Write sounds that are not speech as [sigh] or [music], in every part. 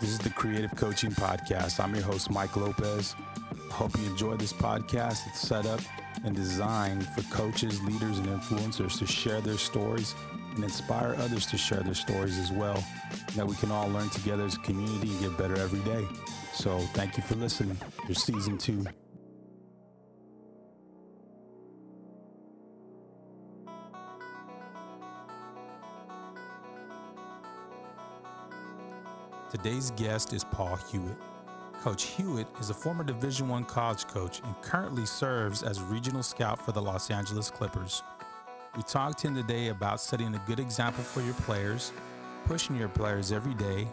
This is the Creative Coaching Podcast. I'm your host, Mike Lopez. Hope you enjoy this podcast. It's set up and designed for coaches, leaders, and influencers to share their stories and inspire others to share their stories as well. That we can all learn together as a community and get better every day. So, thank you for listening. Here's season two. Today's guest is Paul Hewitt. Coach Hewitt is a former Division One college coach and currently serves as regional scout for the Los Angeles Clippers. We talked to him today about setting a good example for your players, pushing your players every day,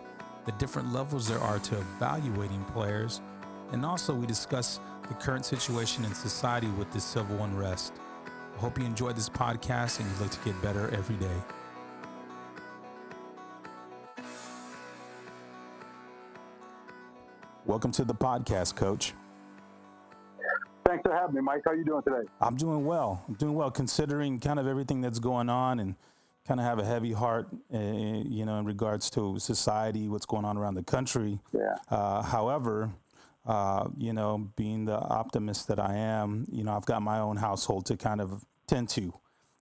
the different levels there are to evaluating players, and also we discuss the current situation in society with the civil unrest. I hope you enjoyed this podcast and you look to get better every day. Welcome to the podcast, Coach. Thanks for having me, Mike. How are you doing today? I'm doing well. I'm doing well, considering kind of everything that's going on, and kind of have a heavy heart, uh, you know, in regards to society, what's going on around the country. Yeah. Uh, however, uh, you know, being the optimist that I am, you know, I've got my own household to kind of tend to,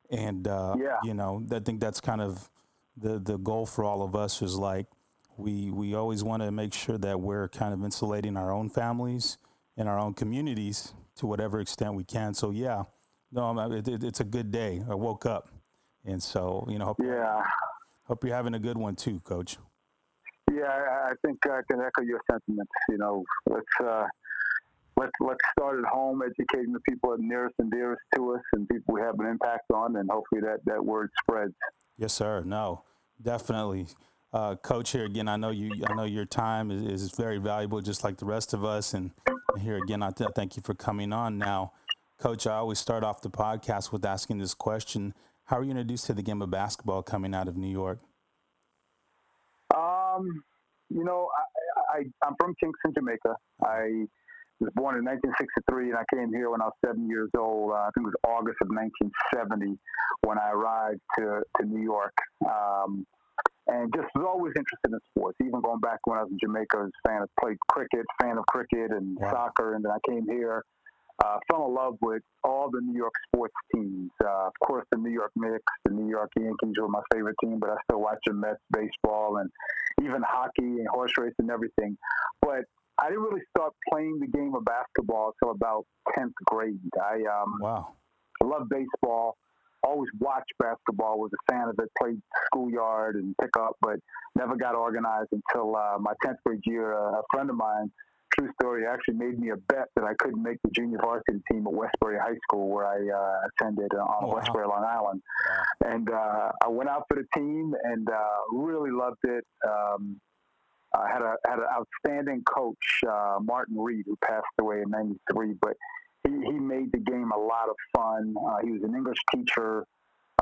and uh, yeah. you know, I think that's kind of the the goal for all of us is like we we always want to make sure that we're kind of insulating our own families and our own communities to whatever extent we can. So yeah, no, it, it, it's a good day. I woke up, and so you know, hope, yeah, hope you're having a good one too, Coach. Yeah, I think I can echo your sentiments. You know, let's uh, let's let's start at home, educating the people that nearest and dearest to us, and people we have an impact on, and hopefully that that word spreads. Yes, sir. No, definitely. Uh, Coach, here again, I know you. I know your time is, is very valuable, just like the rest of us. And here again, I th- thank you for coming on. Now, Coach, I always start off the podcast with asking this question: How are you introduced to the game of basketball coming out of New York? Um, you know, I, I, I'm from Kingston, Jamaica. I was born in 1963, and I came here when I was seven years old. Uh, I think it was August of 1970 when I arrived to, to New York. Um, and just was always interested in sports. Even going back when I was in Jamaica, I was a fan of played cricket, fan of cricket and wow. soccer, and then I came here. Uh, fell in love with all the New York sports teams. Uh, of course, the New York Knicks, the New York Yankees were my favorite team, but I still watch the Mets baseball and even hockey and horse racing and everything. But I didn't really start playing the game of basketball until about 10th grade. I um, wow. I love baseball always watched basketball, was a fan of it, played schoolyard and pickup, but never got organized until uh, my 10th grade year. Uh, a friend of mine, true story, actually made me a bet that I couldn't make the junior varsity team at Westbury High School, where I uh, attended uh, on oh, Westbury. Long Island. And uh, I went out for the team and uh, really loved it. Um, I had a had an outstanding coach, uh, Martin Reed, who passed away in '93. But he, he made the game a lot of fun. Uh, he was an English teacher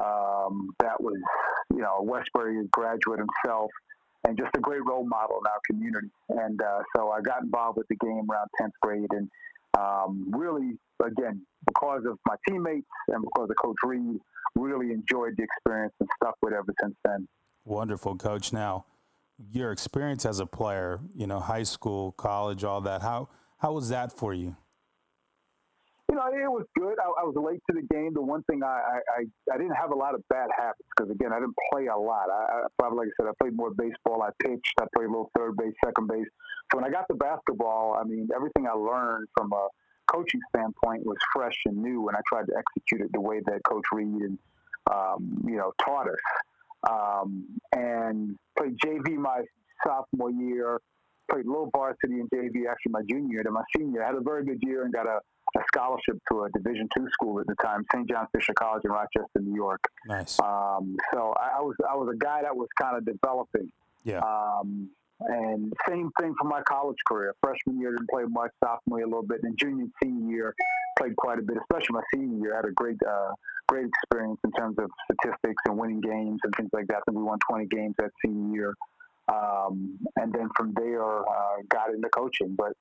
um, that was, you know, a Westbury graduate himself and just a great role model in our community. And uh, so I got involved with the game around 10th grade and um, really, again, because of my teammates and because of Coach Reed, really enjoyed the experience and stuck with it ever since then. Wonderful, Coach. Now, your experience as a player, you know, high school, college, all that, how, how was that for you? You know, it was good. I, I was late to the game. The one thing I I, I didn't have a lot of bad habits because again, I didn't play a lot. I, I probably, like I said, I played more baseball. I pitched. I played a little third base, second base. So when I got to basketball, I mean, everything I learned from a coaching standpoint was fresh and new, and I tried to execute it the way that Coach Reed and um, you know taught us. Um, and played JV my sophomore year. Played little varsity in JV actually my junior year. Then my senior, year, I had a very good year and got a a scholarship to a Division two school at the time, St. John Fisher College in Rochester, New York. Nice. Um, so I, I, was I was a guy that was kind of developing. Yeah. Um, and same thing for my college career. Freshman year didn't play much. Sophomore year a little bit. And junior and senior year played quite a bit. Especially my senior year, I had a great uh, great experience in terms of statistics and winning games and things like that. I think we won 20 games that senior year. Um, and then from there, uh, got into coaching. But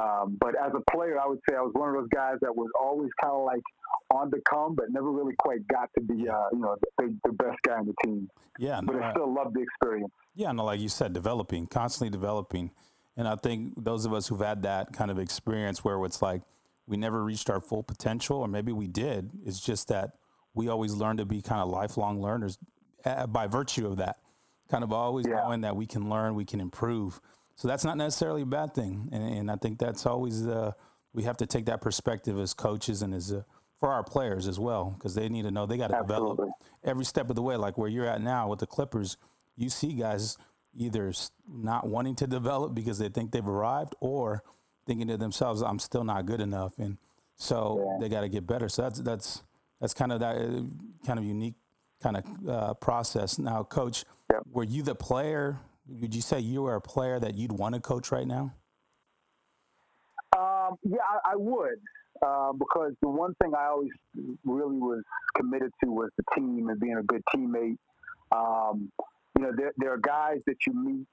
Um, but as a player, I would say I was one of those guys that was always kind of like on the come, but never really quite got to be, uh, you know, the, the, best guy on the team. Yeah, but I still love the experience. Yeah, no, like you said, developing, constantly developing, and I think those of us who've had that kind of experience where it's like we never reached our full potential, or maybe we did. It's just that we always learn to be kind of lifelong learners uh, by virtue of that, kind of always yeah. knowing that we can learn, we can improve. So that's not necessarily a bad thing, and, and I think that's always uh, we have to take that perspective as coaches and as uh, for our players as well because they need to know they got to develop every step of the way. Like where you're at now with the Clippers, you see guys either not wanting to develop because they think they've arrived or thinking to themselves, "I'm still not good enough," and so yeah. they got to get better. So that's that's that's kind of that uh, kind of unique kind of uh, process. Now, coach, were you the player would you say you were a player that you'd want to coach right now? Um, yeah, I, I would. Uh, because the one thing I always really was committed to was the team and being a good teammate. Um, you know, there, there, are guys that you meet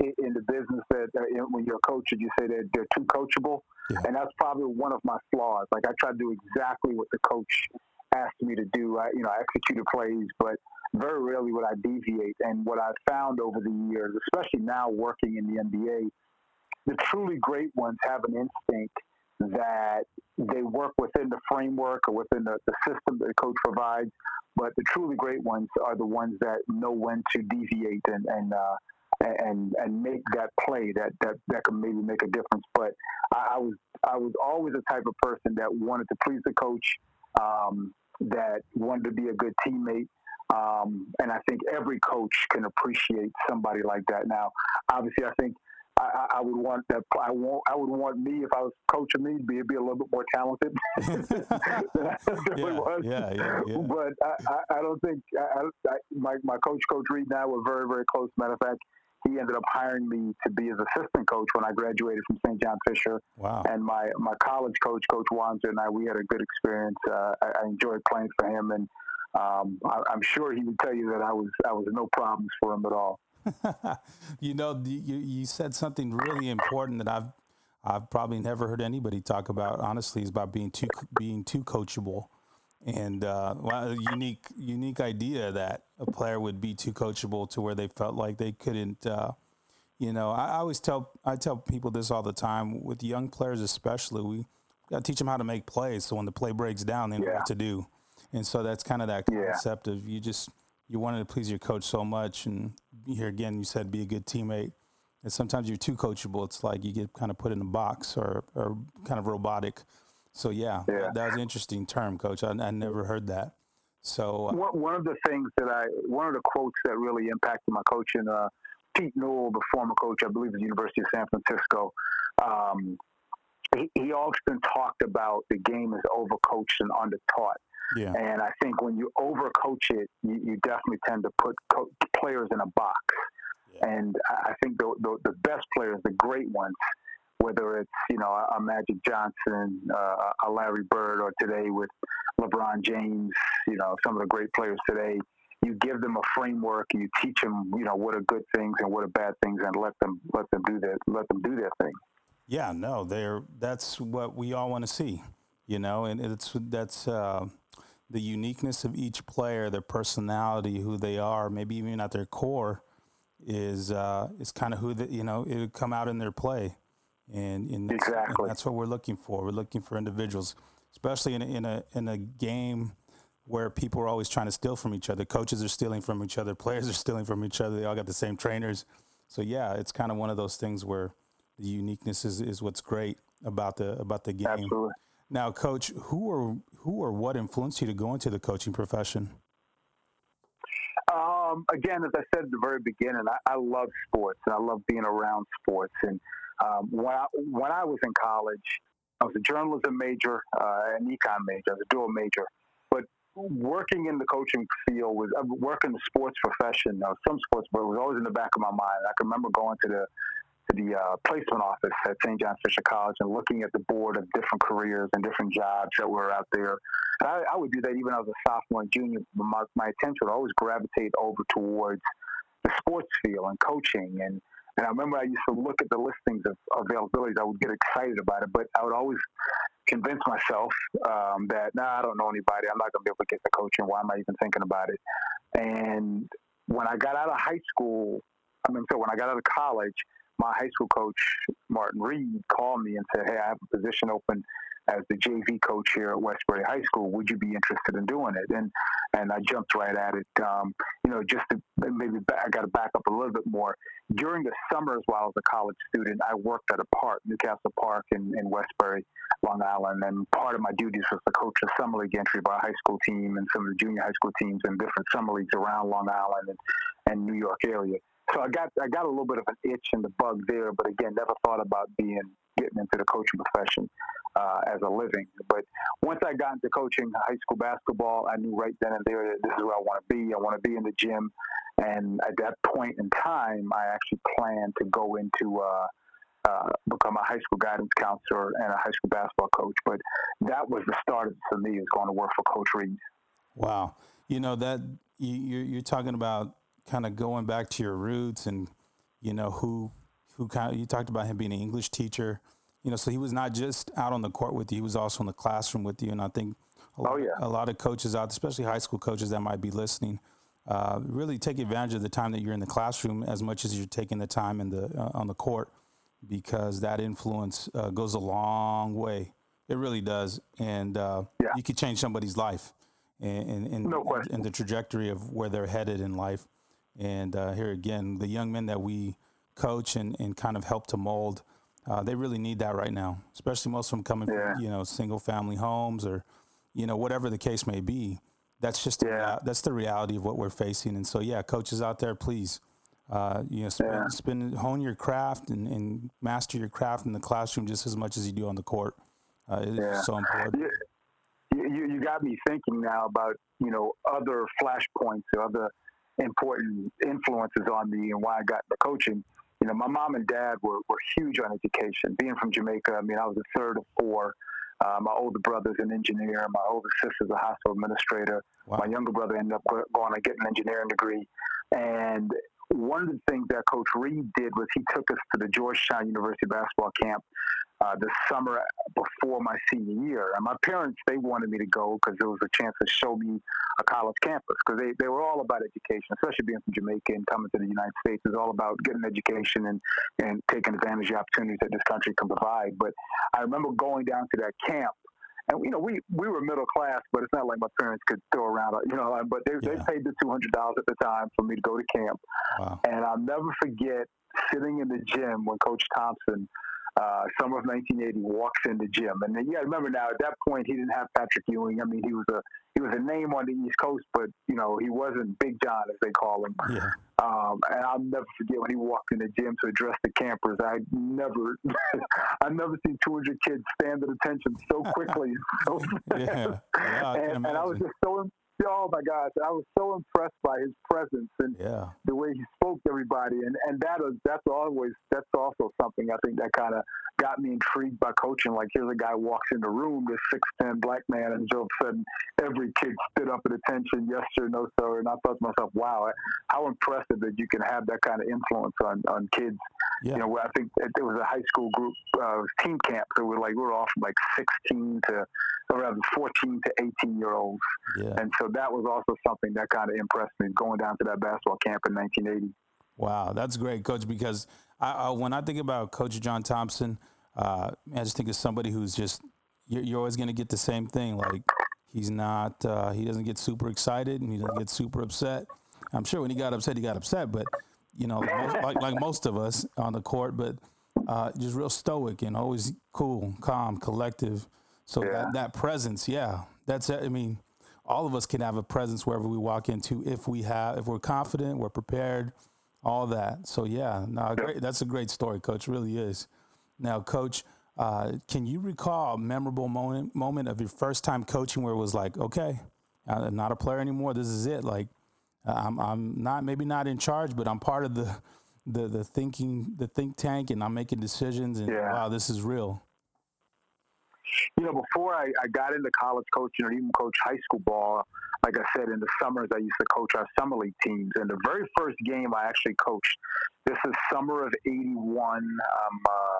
in, in the business that uh, when you're coaching, you say that they're too coachable. Yeah. And that's probably one of my flaws. Like I try to do exactly what the coach asked me to do. I, you know, I executed plays, but very rarely would I deviate. And what I've found over the years, especially now working in the NBA, the truly great ones have an instinct that they work within the framework or within the, the system that the coach provides. But the truly great ones are the ones that know when to deviate and and uh, and and make that play that that that can maybe make a difference. But I, I was I was always the type of person that wanted to please the coach, um, that wanted to be a good teammate, um, and I think every coach can appreciate somebody like that. Now, obviously, I think I, I, would want that. I want. I would want me if I was coaching me to be, be a little bit more talented [laughs] [laughs] yeah. Yeah, yeah, yeah. But I, I, I don't think I, my my coach, Coach Reed, and I were very, very close. Matter of fact, he ended up hiring me to be his assistant coach when I graduated from St. John Fisher. Wow. And my, my college coach, Coach Wanzer, and I, we had a good experience. Uh, I, I enjoyed playing for him, and um, I, am sure he would tell you that I was I was no problems for him at all. [laughs] you know, you, you said something really important that I've I've probably never heard anybody talk about. Honestly, is about being too being too coachable, and uh, well, a unique unique idea that a player would be too coachable to where they felt like they couldn't. Uh, you know, I, I always tell I tell people this all the time with young players, especially. We got to teach them how to make plays, so when the play breaks down, they know yeah. what to do. And so that's kind of that concept yeah. of you just you wanted to please your coach so much, and here again you said be a good teammate. And sometimes you're too coachable. It's like you get kind of put in a box or or kind of robotic. So yeah, yeah. That, was an interesting term, coach. I, I never heard that. So uh, one of the things that I one of the quotes that really impacted my coaching, uh, Pete Newell, the former coach, I believe, at the University of San Francisco. Um, he, he often talked about the game is overcoached and undertaught. Yeah. And I think when you overcoach it, you, you definitely tend to put co- players in a box. Yeah. And I think the, the, the best players, the great ones, whether it's you know a Magic Johnson, uh, a Larry Bird, or today with LeBron James, you know some of the great players today. You give them a framework, you teach them, you know, what are good things and what are bad things, and let them let them do their let them do their thing. Yeah, no, they're that's what we all want to see, you know, and it's that's uh, the uniqueness of each player, their personality, who they are, maybe even at their core, is uh, is kind of who the, you know it would come out in their play, and, and, exactly. and that's what we're looking for. We're looking for individuals, especially in a, in a in a game where people are always trying to steal from each other. Coaches are stealing from each other. Players are stealing from each other. They all got the same trainers. So yeah, it's kind of one of those things where the uniqueness is, is what's great about the about the game. Absolutely. Now, coach, who or who or what influenced you to go into the coaching profession? Um, again, as I said at the very beginning, I, I love sports and I love being around sports. And um, when, I, when I was in college, I was a journalism major, uh, an econ major, a dual major. But working in the coaching field was uh, working the sports profession. Uh, some sports, but it was always in the back of my mind. I can remember going to the to the uh, placement office at St. John Fisher College and looking at the board of different careers and different jobs that were out there. I, I, would do that even as a sophomore and junior. My, my attention would always gravitate over towards the sports field and coaching and And I remember I used to look at the listings of availabilities. I would get excited about it, but I would always convince myself um, that, nah, I don't know anybody. I'm not going to be able to get the coaching. Why am I even thinking about it? And when I got out of high school, I mean, so when I got out of college, my high school coach, Martin Reed, called me and said, Hey, I have a position open as the JV coach here at Westbury High School. Would you be interested in doing it? And and I jumped right at it. Um, you know, just to maybe back, I got to back up a little bit more. During the summers while I was a college student, I worked at a park, Newcastle Park in, in Westbury, Long Island, and part of my duties was to coach the summer league entry by a high school team and some of the junior high school teams and different summer leagues around Long Island and, and New York area. So I got I got a little bit of an itch and the bug there, but again, never thought about being getting into the coaching profession uh, as a living. But once I got into coaching high school basketball, I knew right then and there that this is where I want to be. I want to be in the gym, and at that point in time, I actually planned to go into. Uh, uh, become a high school guidance counselor and a high school basketball coach. But that was the start of for me, is going to work for Coach Reed. Wow. You know, that you, you're talking about kind of going back to your roots and, you know, who, who kind of, you talked about him being an English teacher, you know, so he was not just out on the court with you, he was also in the classroom with you. And I think a, oh, yeah. a lot of coaches out, especially high school coaches that might be listening, uh, really take advantage of the time that you're in the classroom as much as you're taking the time in the uh, on the court because that influence uh, goes a long way. It really does, and uh, yeah. you could change somebody's life and, and, no and, the trajectory of where they're headed in life. And uh, here again, the young men that we coach and, and kind of help to mold, uh, they really need that right now, especially most of them coming yeah. from you know single family homes or you know whatever the case may be. That's just yeah. that's the reality of what we're facing. And so yeah, coaches out there, please uh, you know, spend, yeah. spend, hone your craft and, and, master your craft in the classroom just as much as you do on the court. Uh, it's yeah. so important. You, you, you, got me thinking now about, you know, other flashpoints or other important influences on me and why I got the coaching. You know, my mom and dad were, were huge on education. Being from Jamaica, I mean, I was the third of four. Uh, my older brother's an engineer. My older sister's a hospital administrator. Wow. My younger brother ended up going to get an engineering degree. And one of the things that Coach Reed did was he took us to the Georgetown University basketball camp uh, the summer before my senior year. And my parents, they wanted me to go because it was a chance to show me a college campus because they, they were all about education, especially being from Jamaica and coming to the United States is all about getting education and, and taking advantage of the opportunities that this country can provide. But I remember going down to that camp and you know we we were middle class, but it's not like my parents could throw around, you know. But they yeah. they paid the two hundred dollars at the time for me to go to camp, wow. and I'll never forget sitting in the gym when Coach Thompson. Uh, summer of 1980 walks in the gym, and then to remember now. At that point, he didn't have Patrick Ewing. I mean, he was a he was a name on the East Coast, but you know he wasn't Big John as they call him. Yeah. Um, and I'll never forget when he walked in the gym to address the campers. I never, [laughs] I never seen 200 kids stand at attention so quickly, [laughs] so. Yeah. yeah and, and I was just so oh my gosh, I was so impressed by his presence and yeah. the way he spoke to everybody, and and that is that's always that's also something I think that kind of got me intrigued by coaching. Like here's a guy walks in the room, this six ten black man, and all of a sudden every kid stood up at attention, yes sir, no sir, and I thought to myself, wow, how impressive that you can have that kind of influence on on kids. Yeah. You know, where I think it was a high school group, uh, team camp, so we're like we were off from like 16 to around 14 to 18 year olds, yeah. and so that was also something that kind of impressed me going down to that basketball camp in 1980. Wow, that's great, Coach. Because I, I, when I think about Coach John Thompson, uh, I just think of somebody who's just you're, you're always going to get the same thing. Like he's not, uh, he doesn't get super excited and he doesn't get super upset. I'm sure when he got upset, he got upset, but you know, like, [laughs] like most of us on the court, but uh, just real stoic and always cool, calm, collective. So yeah. that, that presence, yeah, that's I mean, all of us can have a presence wherever we walk into if we have if we're confident, we're prepared, all that. So yeah, no, great, that's a great story, Coach. It really is. Now, Coach, uh, can you recall a memorable moment moment of your first time coaching where it was like, okay, I'm not a player anymore. This is it. Like, I'm I'm not maybe not in charge, but I'm part of the the the thinking the think tank, and I'm making decisions. And yeah. wow, this is real you know, before I, I got into college coaching or even coach high school ball, like I said, in the summers, I used to coach our summer league teams. And the very first game I actually coached, this is summer of 81. Um, uh,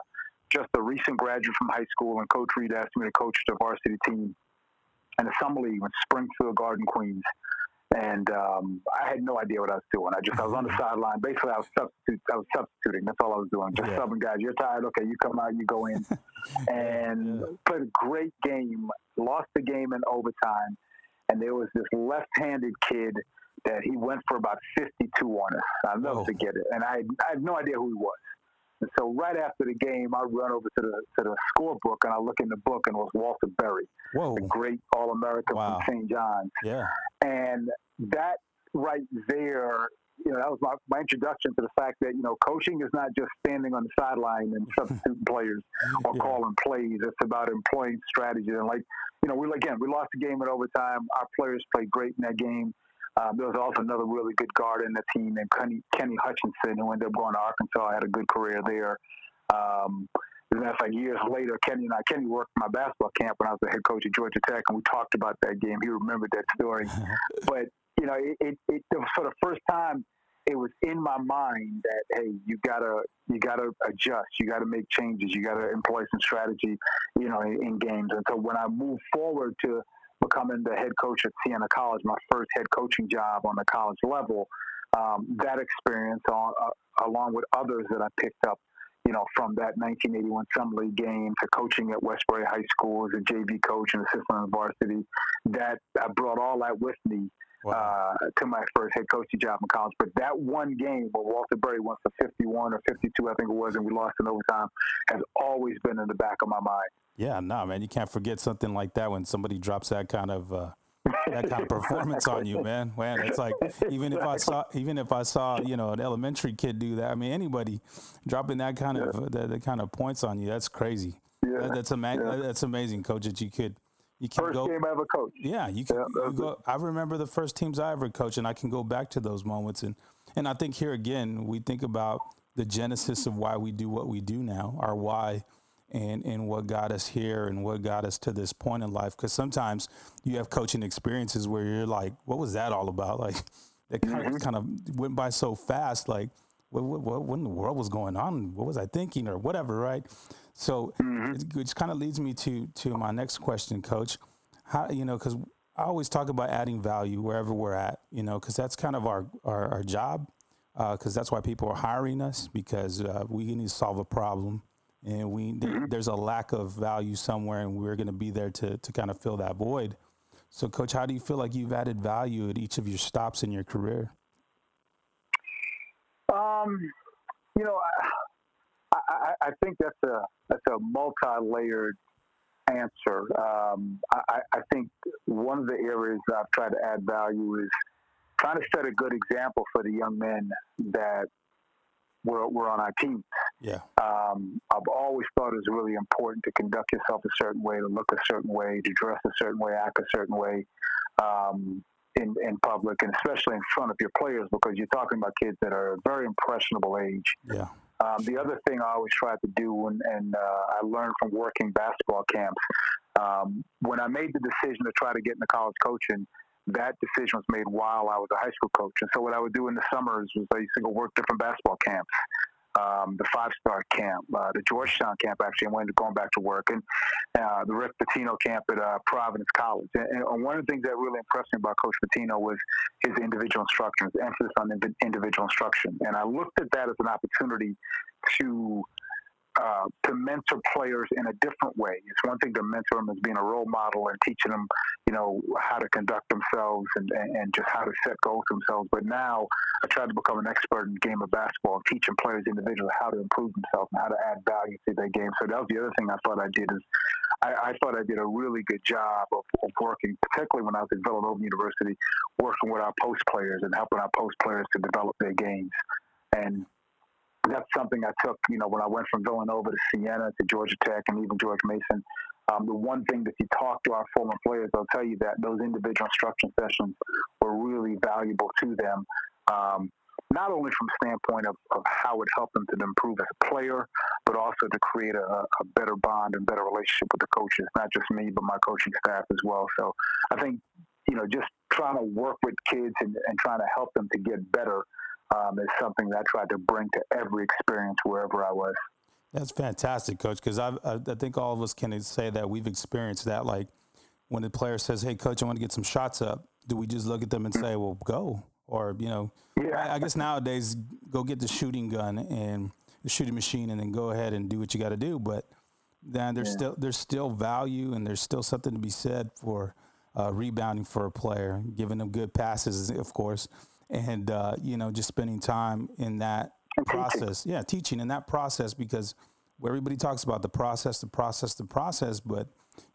just a recent graduate from high school, and Coach Reed asked me to coach the varsity team in the summer league with Springfield Garden Queens. And um, I had no idea what I was doing. I just I was on the [laughs] sideline. Basically, I was substitute. I was substituting. That's all I was doing. Just yeah. subbing guys. You're tired. Okay, you come out. You go in. [laughs] and yeah. played a great game. Lost the game in overtime. And there was this left-handed kid that he went for about 52 on us. I'll never forget it. And I, I had no idea who he was. And so right after the game, I run over to the to the scorebook and I look in the book and it was Walter Berry, Whoa. the great All American wow. from St. John's. Yeah. And that right there, you know, that was my, my introduction to the fact that, you know, coaching is not just standing on the sideline and [laughs] substituting players or yeah. calling plays. It's about employing strategy. And like, you know, we again we lost the game in overtime. Our players played great in that game. Um, there was also another really good guard in the team named Kenny, Kenny Hutchinson, who ended up going to Arkansas. I had a good career there. Um, as a matter of fact, years later, Kenny and I, Kenny worked my basketball camp when I was the head coach at Georgia Tech, and we talked about that game. He remembered that story. [laughs] but you know, it, it, it, for the first time, it was in my mind that hey, you gotta you gotta adjust, you gotta make changes, you gotta employ some strategy, you know, in, in games. And so when I moved forward to becoming the head coach at Siena College, my first head coaching job on the college level. Um, that experience, on, uh, along with others that I picked up, you know, from that 1981 Summer League game to coaching at Westbury High School as a JV coach and assistant on varsity, that I brought all that with me wow. uh, to my first head coaching job in college. But that one game where Walter Berry went for 51 or 52, I think it was, and we lost in overtime, has always been in the back of my mind. Yeah, no, man, you can't forget something like that when somebody drops that kind of uh, that kind of performance on you, [laughs] man. Man, it's like even if I saw even if I saw you know an elementary kid do that, I mean anybody dropping that kind yeah. of that, that, kind of points on you, that's crazy. Yeah. That, that's amazing. Yeah. That's amazing, coach. That you could you can first go, game I ever coached. Yeah, you can. Yeah, you go, I remember the first teams I ever coached, and I can go back to those moments. And and I think here again, we think about the genesis of why we do what we do now, our why and and what got us here and what got us to this point in life. Because sometimes you have coaching experiences where you're like, "What was that all about?" [laughs] Like that kind, mm-hmm. of, kind of went by so fast. Like, what, what, what in the world was going on? What was I thinking, or whatever, right? So, mm-hmm. which kind of leads me to to my next question, Coach. How you know? Because I always talk about adding value wherever we're at. You know, because that's kind of our our, our job. Because uh, that's why people are hiring us because uh, we need to solve a problem and we mm-hmm. there's a lack of value somewhere, and we're going to be there to to kind of fill that void. So, coach, how do you feel like you've added value at each of your stops in your career? Um, you know, I, I, I think that's a that's a multi-layered answer. Um, I, I think one of the areas that I've tried to add value is trying to set a good example for the young men that were, were on our team. Yeah. Um, I've always thought it was really important to conduct yourself a certain way, to look a certain way, to dress a certain way, act a certain way um, in, in public, and especially in front of your players because you're talking about kids that are a very impressionable age. Yeah. Um, the other thing I always tried to do, and, and uh, I learned from working basketball camps, um, when I made the decision to try to get into college coaching, that decision was made while I was a high school coach. And so what I would do in the summers was I used to go work different basketball camps. Um, the five star camp, uh, the Georgetown camp, actually, and went going back to work, and uh, the Rick Pitino camp at uh, Providence College. And, and, one of the things that really impressed me about Coach Pitino was his individual instruction, his emphasis on individual instruction. And I looked at that as an opportunity to uh, to mentor players in a different way. It's one thing to mentor them as being a role model and teaching them, you know, how to conduct themselves and, and, and just how to set goals themselves. But now I try to become an expert in game of basketball, and teaching players individually how to improve themselves and how to add value to their game. So that was the other thing I thought I did is I, I thought I did a really good job of, of working, particularly when I was at Villanova University, working with our post players and helping our post players to develop their games. And that's something I took, you know, when I went from Villanova to Siena to Georgia Tech and even George Mason. Um, the one thing that you talk to our former players, they'll tell you that those individual instruction sessions were really valuable to them. Um, not only from standpoint of, of how it helped them to improve as a player, but also to create a, a better bond and better relationship with the coaches, not just me, but my coaching staff as well. So I think you know, just trying to work with kids and, and trying to help them to get better um, is something that I tried to bring to every experience wherever I was. That's fantastic, coach. Because I, I think all of us can say that we've experienced that. Like when the player says, "Hey, coach, I want to get some shots up," do we just look at them and say, "Well, go"? Or you know, yeah. I, I guess nowadays, go get the shooting gun and the shooting machine, and then go ahead and do what you got to do. But then there's yeah. still there's still value, and there's still something to be said for uh, rebounding for a player, giving them good passes, of course, and uh, you know, just spending time in that process. Yeah, teaching in that process because everybody talks about the process, the process, the process, but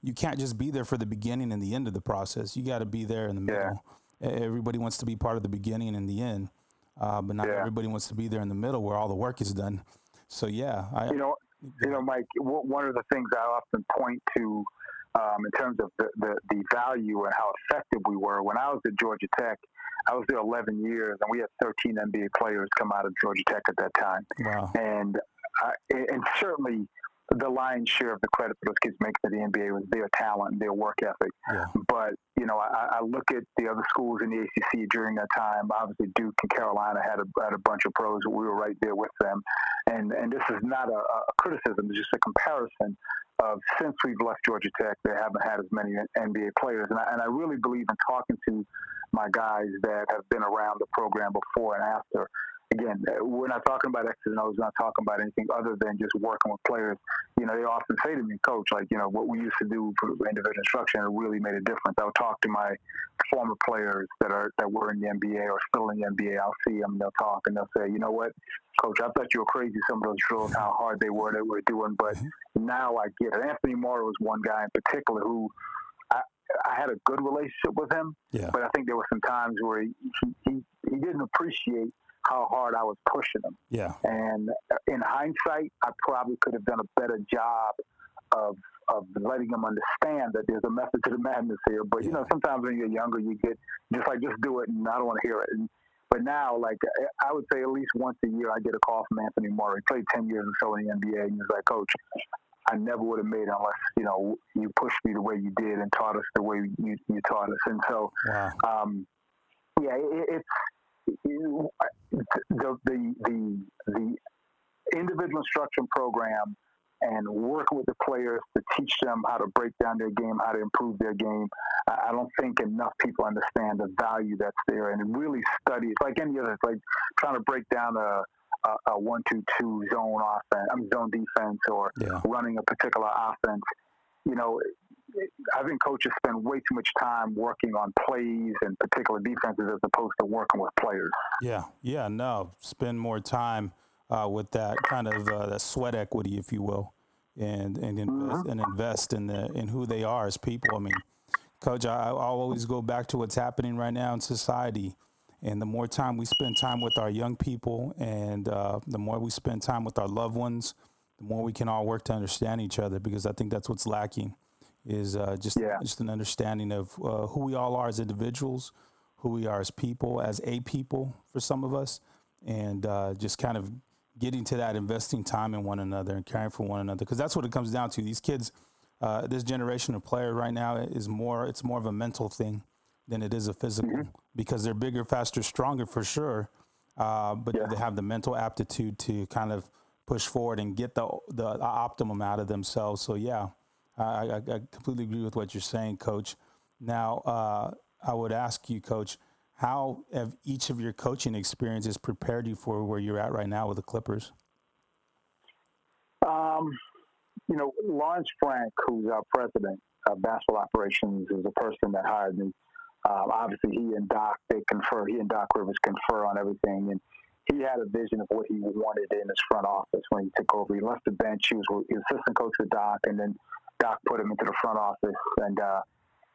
you can't just be there for the beginning and the end of the process. You got to be there in the middle. Yeah. Everybody wants to be part of the beginning and the end, uh, but not yeah. everybody wants to be there in the middle where all the work is done. So yeah, I, you know, you know, Mike. One of the things I often point to um, in terms of the, the, the value and how effective we were when I was at Georgia Tech. I was there 11 years, and we had 13 NBA players come out of Georgia Tech at that time. Wow. And I, and certainly the lion's share of the credit for those kids making to the NBA was their talent and their work ethic. Yeah. But you know, I, I, look at the other schools in the ACC during that time. Obviously, Duke and Carolina had a, had a bunch of pros. We were right there with them, and and this is not a, a criticism; it's just a comparison of since we've left Georgia Tech, they haven't had as many NBA players, and I, and I really believe in talking to my guys that have been around the program before and after again, we're not talking about and O's, not talking about anything other than just working with players. You know, they often say to me, Coach, like, you know, what we used to do for individual instruction, really made a difference. I'll talk to my former players that are that were in the NBA or still in the NBA. I'll see them, they'll talk, and they'll say, you know what, Coach, I thought you were crazy. Some of those drills, how hard they were, they were doing, but mm-hmm. now I get it. Anthony Morrow is one guy in particular who. I, I had a good relationship with him, yeah. but I think there were some times where he, he, he didn't appreciate how hard I was pushing them. Yeah. And in hindsight, I probably could have done a better job of of letting them understand that there's a method to the madness here. But yeah. you know, sometimes when you're younger, you get just like just do it, and I don't want to hear it. And, but now, like I would say, at least once a year, I get a call from Anthony Morrow. He played ten years or so in the NBA, and he's like, "Coach, I never would have made it unless you know you pushed me the way you did and taught us the way you, you taught us." And so, wow. um, yeah, it, it's the, the, the, the individual instruction program and working with the players to teach them how to break down their game, how to improve their game. I don't think enough people understand the value that's there and really study. It's like any other, it's like trying to break down a, a, a one two two zone offense, I mean zone defense, or yeah. running a particular offense. You know, I think coaches spend way too much time working on plays and particular defenses as opposed to working with players. Yeah, yeah, no, spend more time uh, with that kind of uh, that sweat equity, if you will, and and invest, mm-hmm. and invest in the in who they are as people. I mean, coach, I, I'll always go back to what's happening right now in society. And the more time we spend time with our young people, and uh, the more we spend time with our loved ones, the more we can all work to understand each other. Because I think that's what's lacking is uh, just yeah. just an understanding of uh, who we all are as individuals, who we are as people, as a people for some of us, and uh, just kind of getting to that, investing time in one another and caring for one another, because that's what it comes down to. These kids, uh, this generation of player right now is more it's more of a mental thing than it is a physical, mm-hmm. because they're bigger, faster, stronger for sure, uh, but yeah. they have the mental aptitude to kind of push forward and get the the optimum out of themselves. So yeah I, I, I completely agree with what you're saying, Coach. Now, uh, I would ask you, Coach, how have each of your coaching experiences prepared you for where you're at right now with the Clippers? Um, you know, Lawrence Frank, who's our president of basketball operations, is the person that hired me. Um, obviously, he and Doc they confer. He and Doc Rivers confer on everything, and he had a vision of what he wanted in his front office when he took over. He left the bench. He was, he was assistant coach with Doc, and then Doc put him into the front office, and uh,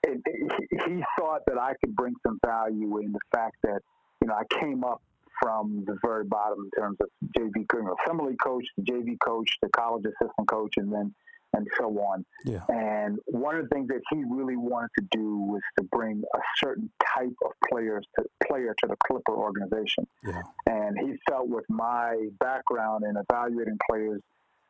it, it, he thought that I could bring some value in the fact that you know I came up from the very bottom in terms of JV, you know, assembly coach, the JV coach, the college assistant coach, and then and so on. Yeah. And one of the things that he really wanted to do was to bring a certain type of players to player to the Clipper organization. Yeah. And he felt with my background in evaluating players,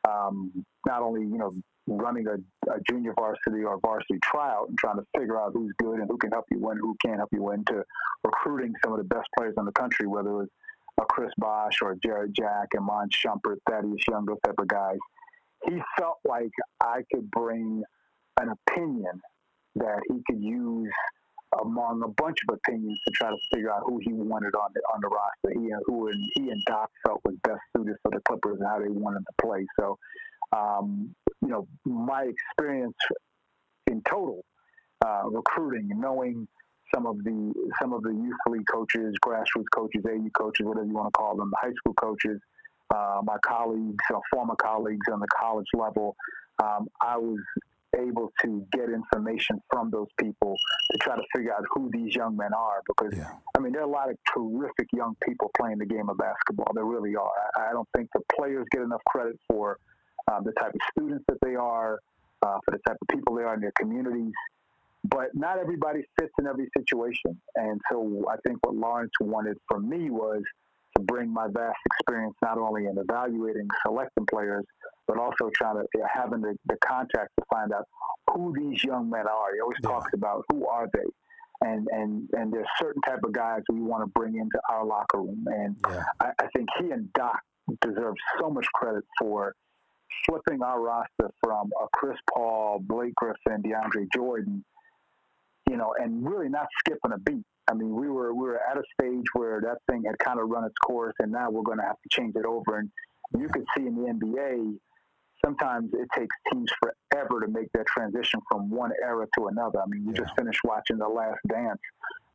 um, not only you know running a, a, junior varsity or varsity tryout and trying to figure out who's good and who can help you win, who can't help you win, to recruiting some of the best players in the country, whether it was a Chris Bosh or Jarrett Jack and Mon Shumpert, Thaddeus Young, those type of guys. He felt like I could bring an opinion that he could use among a bunch of opinions to try to figure out who he wanted on the on the roster. He and who and he and Doc felt was best suited for the Clippers and how they wanted to play. So, um, you know, my experience in total uh, recruiting, knowing some of the some of the youth league coaches, grassroots coaches, AU coaches, whatever you want to call them, the high school coaches, uh, my colleagues, or former colleagues on the college level. Um, I was able to get information from those people to try to figure out who these young men are. Because yeah. I mean, there are a lot of terrific young people playing the game of basketball. There really are. I, I don't think the players get enough credit for um, the type of students that they are, uh, for the type of people they are in their communities. But not everybody fits in every situation. And so I think what Lawrence wanted from me was to bring my vast experience not only in evaluating, selecting players, but also trying to having the, the contacts to find out who these young men are. He always yeah. talks about who are they. And, and and there's certain type of guys we want to bring into our locker room, and yeah. I, I think he and Doc deserve so much credit for flipping our roster from a Chris Paul, Blake Griffin, DeAndre Jordan, you know, and really not skipping a beat. I mean, we were we were at a stage where that thing had kind of run its course, and now we're going to have to change it over. And you could see in the NBA, sometimes it takes teams forever to make that transition from one era to another. I mean, we yeah. just finished watching The Last Dance,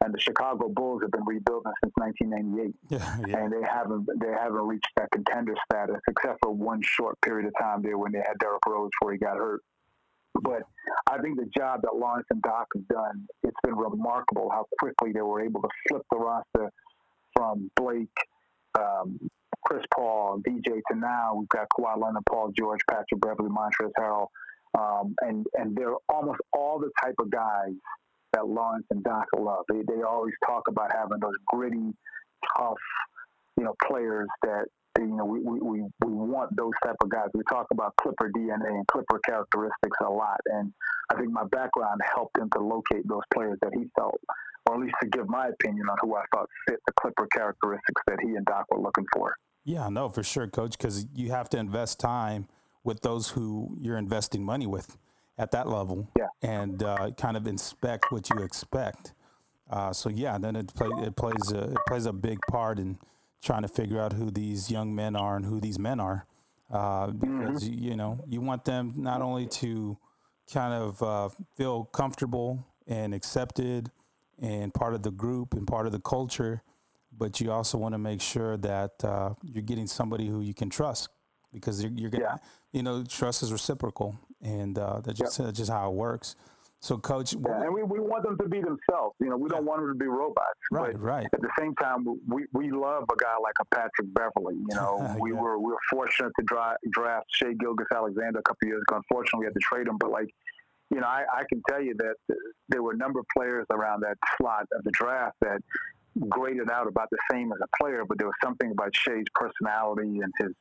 and the Chicago Bulls have been rebuilding since 1998, yeah, [laughs] yeah. and they haven't they haven't reached that contender status except for one short period of time there when they had Derrick Rose before he got hurt. But I think the job that Lawrence and Doc have done, it's been remarkable how quickly they were able to flip the roster from Blake, um, Chris Paul, DJ to now we've got Kawhi Leonard, Paul George, Patrick Beverley, Montrezl Harrell, um, and and they're almost all the type of guys that Lawrence and Doc love. They they always talk about having those gritty, tough, you know, players that you know we, we, we, want those type of guys. We talk about Clipper DNA and Clipper characteristics a lot, and I think my background helped him to locate those players that he felt, or at least to give my opinion on who I thought fit the Clipper characteristics that he and Doc were looking for. Yeah, no, for sure, coach, because you have to invest time with those who you're investing money with at that level yeah. and uh, kind of inspect what you expect. Uh, so yeah, then it, play, it plays a, it plays a big part in trying to figure out who these young men are and who these men are, uh, because mm-hmm. you know you want them not only to kind of uh, feel comfortable and accepted and part of the group and part of the culture, but you also want to make sure that uh, you're getting somebody who you can trust because you're, you're gonna, yeah. You know, trust is reciprocal, and uh, that's just, yeah. just how it works. So, coach, yeah, and we, we want them to be themselves. You know, we don't want them to be robots. Right, right. At the same time, we, we love a guy like a Patrick Beverley. You know, [laughs] we were we were fortunate to dra- draft Shai Gilgeous-Alexander a couple years ago. Unfortunately, we had to trade him, but like, you know, I, I can tell you that there were a number of players around that slot of the draft that graded out about the same as a player, but there was something about Shai's personality and his,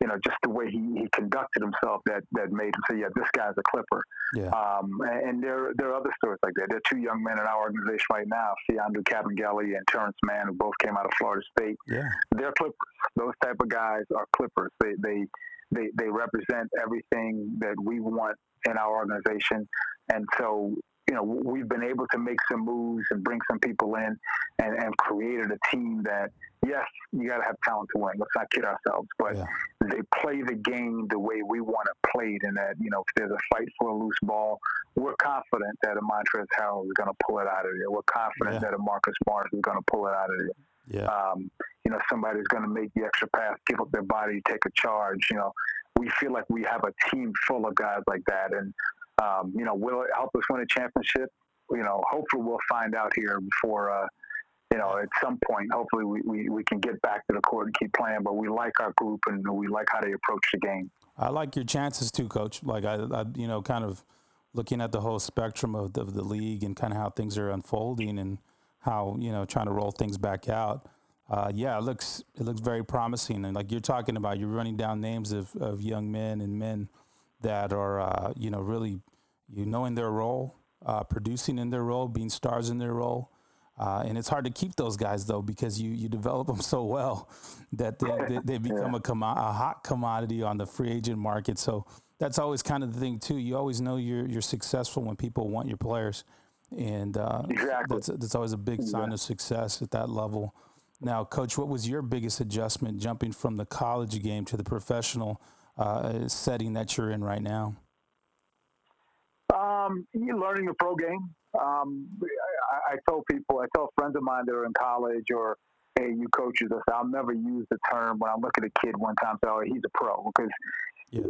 you know, just the way he, he conducted himself that, that made him say, yeah, this guy's a Clipper. Yeah. Um, and there, there are other stories like that. There are two young men in our organization right now, Mfiondu Kabengele and Terrence Mann, who both came out of Florida State. Yeah. They're Clippers. Those type of guys are Clippers. They, they, they, they represent everything that we want in our organization. And so you know, we've been able to make some moves and bring some people in and, and created a team that, yes, you got to have talent to win. Let's not kid ourselves. But yeah. they play the game the way we want it. And that, you know, if there's a fight for a loose ball, we're confident that a Montrezl Harrell is going to pull it out of there. We're confident yeah. that a Marcus Morris is going to pull it out of there. Yeah. Um, you know, somebody's going to make the extra pass, give up their body, take a charge. You know, we feel like we have a team full of guys like that. And um, you know, will it help us win a championship? You know, hopefully we'll find out here before, uh, you know, at some point, hopefully we, we, we can get back to the court and keep playing. But we like our group and we like how they approach the game. I like your chances too, coach. Like I, I you know, kind of looking at the whole spectrum of the, of the league and kind of how things are unfolding and how, you know, trying to roll things back out. Uh, yeah, it looks it looks very promising. And like you're talking about, you're running down names of, of young men and men that are uh, you know really you knowing their role, uh, producing in their role, being stars in their role. Uh, and it's hard to keep those guys though because you, you develop [laughs] them so well that they, they, they become yeah. a, commo- a hot commodity on the free agent market. So that's always kind of the thing too. You always know you're you're successful when people want your players, and uh, exactly. that's that's always a big sign yeah. of success at that level. Now, coach, what was your biggest adjustment jumping from the college game to the professional uh, setting that you're in right now? Um, you're learning the pro game. Um, I, I tell people, I tell friends of mine that are in college or AAU coaches, I say, I'll never use the term when I look at a kid one time, say, oh, he's a pro. Because yeah.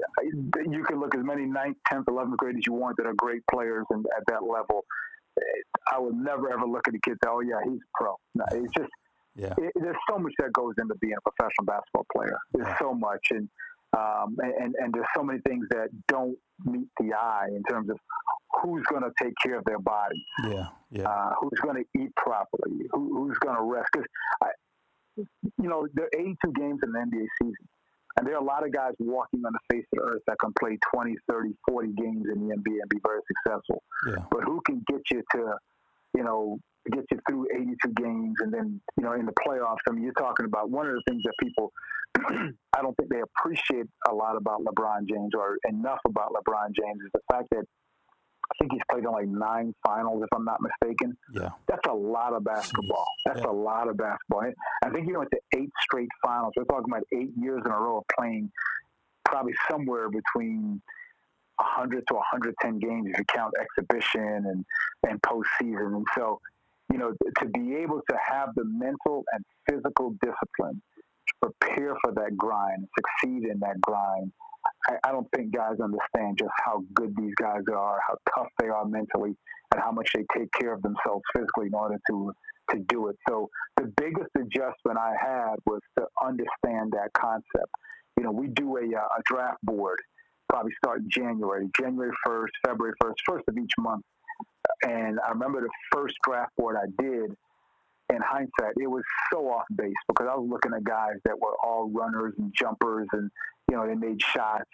you can look as many 9th, 10th, 11th grade as you want that are great players and at that level. I would never ever look at a kid and say, oh, yeah, he's a pro. No, it's just, yeah. It, there's so much that goes into being a professional basketball player. There's so much. And, um, and, and there's so many things that don't meet the eye in terms of who's going to take care of their body. Yeah, yeah. Uh, who's going to eat properly? Who, who's going to rest? Because, you know, there are 82 games in the NBA season. And there are a lot of guys walking on the face of the earth that can play 20, 30, 40 games in the NBA and be very successful. Yeah. But who can get you to, you know, get you through 82 games and then, you know, in the playoffs? I mean, you're talking about one of the things that people, [clears throat] I don't think they appreciate a lot about LeBron James or enough about LeBron James is the fact that I think he's played in like nine finals, if I'm not mistaken. Yeah. That's a lot of basketball. That's yeah. a lot of basketball. I think he went to eight straight finals. We're talking about eight years in a row of playing probably somewhere between 100 to 110 games if you count exhibition and, and postseason. And so, you know, to be able to have the mental and physical discipline to prepare for that grind, succeed in that grind, I, I don't think guys understand just how good these guys are, how tough they are mentally, and how much they take care of themselves physically in order to to do it. So the biggest adjustment I had was to understand that concept. You know, we do a, uh, a draft board, probably start January, January 1st, February 1st, first of each month. And I remember the first draft board I did, in hindsight, it was so off base because I was looking at guys that were all runners and jumpers and you know, they made shots.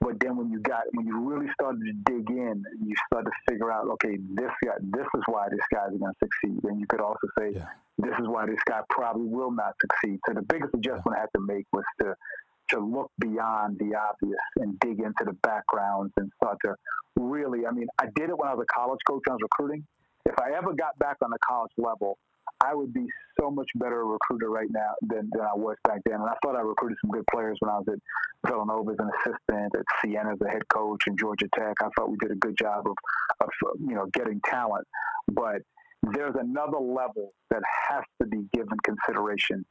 But then when you got when you really started to dig in, you started to figure out, okay, this guy, this is why this guy's going to succeed. And you could also say, yeah. this is why this guy probably will not succeed. So the biggest adjustment yeah. I had to make was to to look beyond the obvious and dig into the backgrounds and start to really. I mean, I did it when I was a college coach. I was recruiting. If I ever got back on the college level, I would be so much better a recruiter right now than, than I was back then. And I thought I recruited some good players when I was at Villanova as an assistant, at Siena as a head coach, and Georgia Tech. I thought we did a good job of, of you know, getting talent. But there's another level that has to be given consideration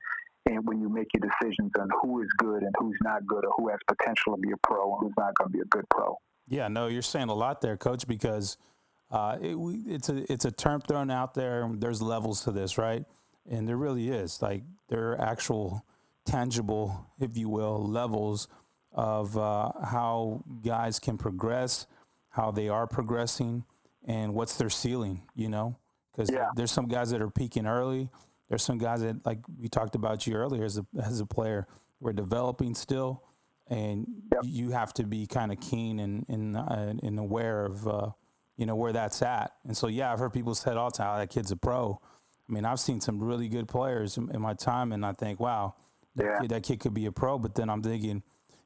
and when you make your decisions on who is good and who's not good or who has potential to be a pro and who's not going to be a good pro. Yeah, no, you're saying a lot there, coach, because – uh, it, it's a it's a term thrown out there. There's levels to this, right? And there really is. Like there are actual, tangible, if you will, levels of uh, how guys can progress, how they are progressing, and what's their ceiling. You know, because yeah. there's some guys that are peaking early. There's some guys that, like we talked about you earlier, as a as a player, we're developing still, and yep. you have to be kind of keen and and, uh, and aware of uh, you know, where that's at. And so, yeah, I've heard people say all the time, oh, that kid's a pro. I mean, I've seen some really good players in, in my time, and I think, wow, that, yeah. kid, that kid could be a pro. But then I'm thinking,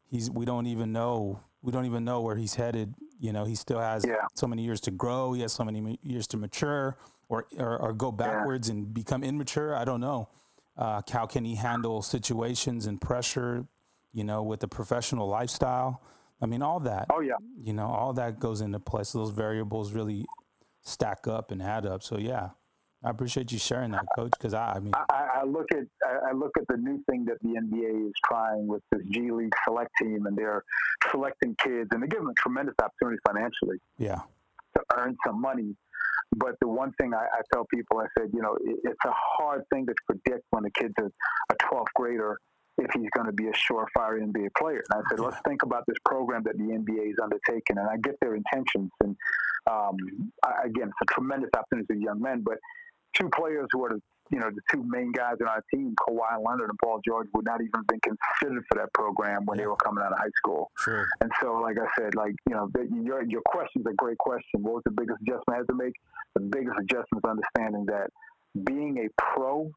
he's we don't even know we don't even know where he's headed. You know, he still has yeah. so many years to grow. He has so many years to mature, or or, or go backwards yeah. and become immature. I don't know. Uh, how can he handle situations and pressure? You know, with the professional lifestyle. I mean, all that. Oh yeah. You know, all that goes into play. So those variables really stack up and add up. So yeah, I appreciate you sharing that, Coach. Because I, I mean, I, I, look at I look at the new thing that the NBA is trying with this G League select team, and they're selecting kids, and they're giving them a tremendous opportunity financially. Yeah. To earn some money. But the one thing I, I tell people, I said, you know, it, it's a hard thing to predict when a kid's a, a 12th grader if he's going to be a surefire NBA player. And I said, let's think about this program that the NBA is undertaking. And I get their intentions. And um, I, again, it's a tremendous opportunity for young men. But two players who are the you know, the two main guys in our team, Kawhi Leonard and Paul George, would not even been considered for that program when yeah. they were coming out of high school. Sure. And so, like I said, like you know, the, your your is a great question. What was the biggest adjustment I had to make? The biggest adjustment is understanding that being a pro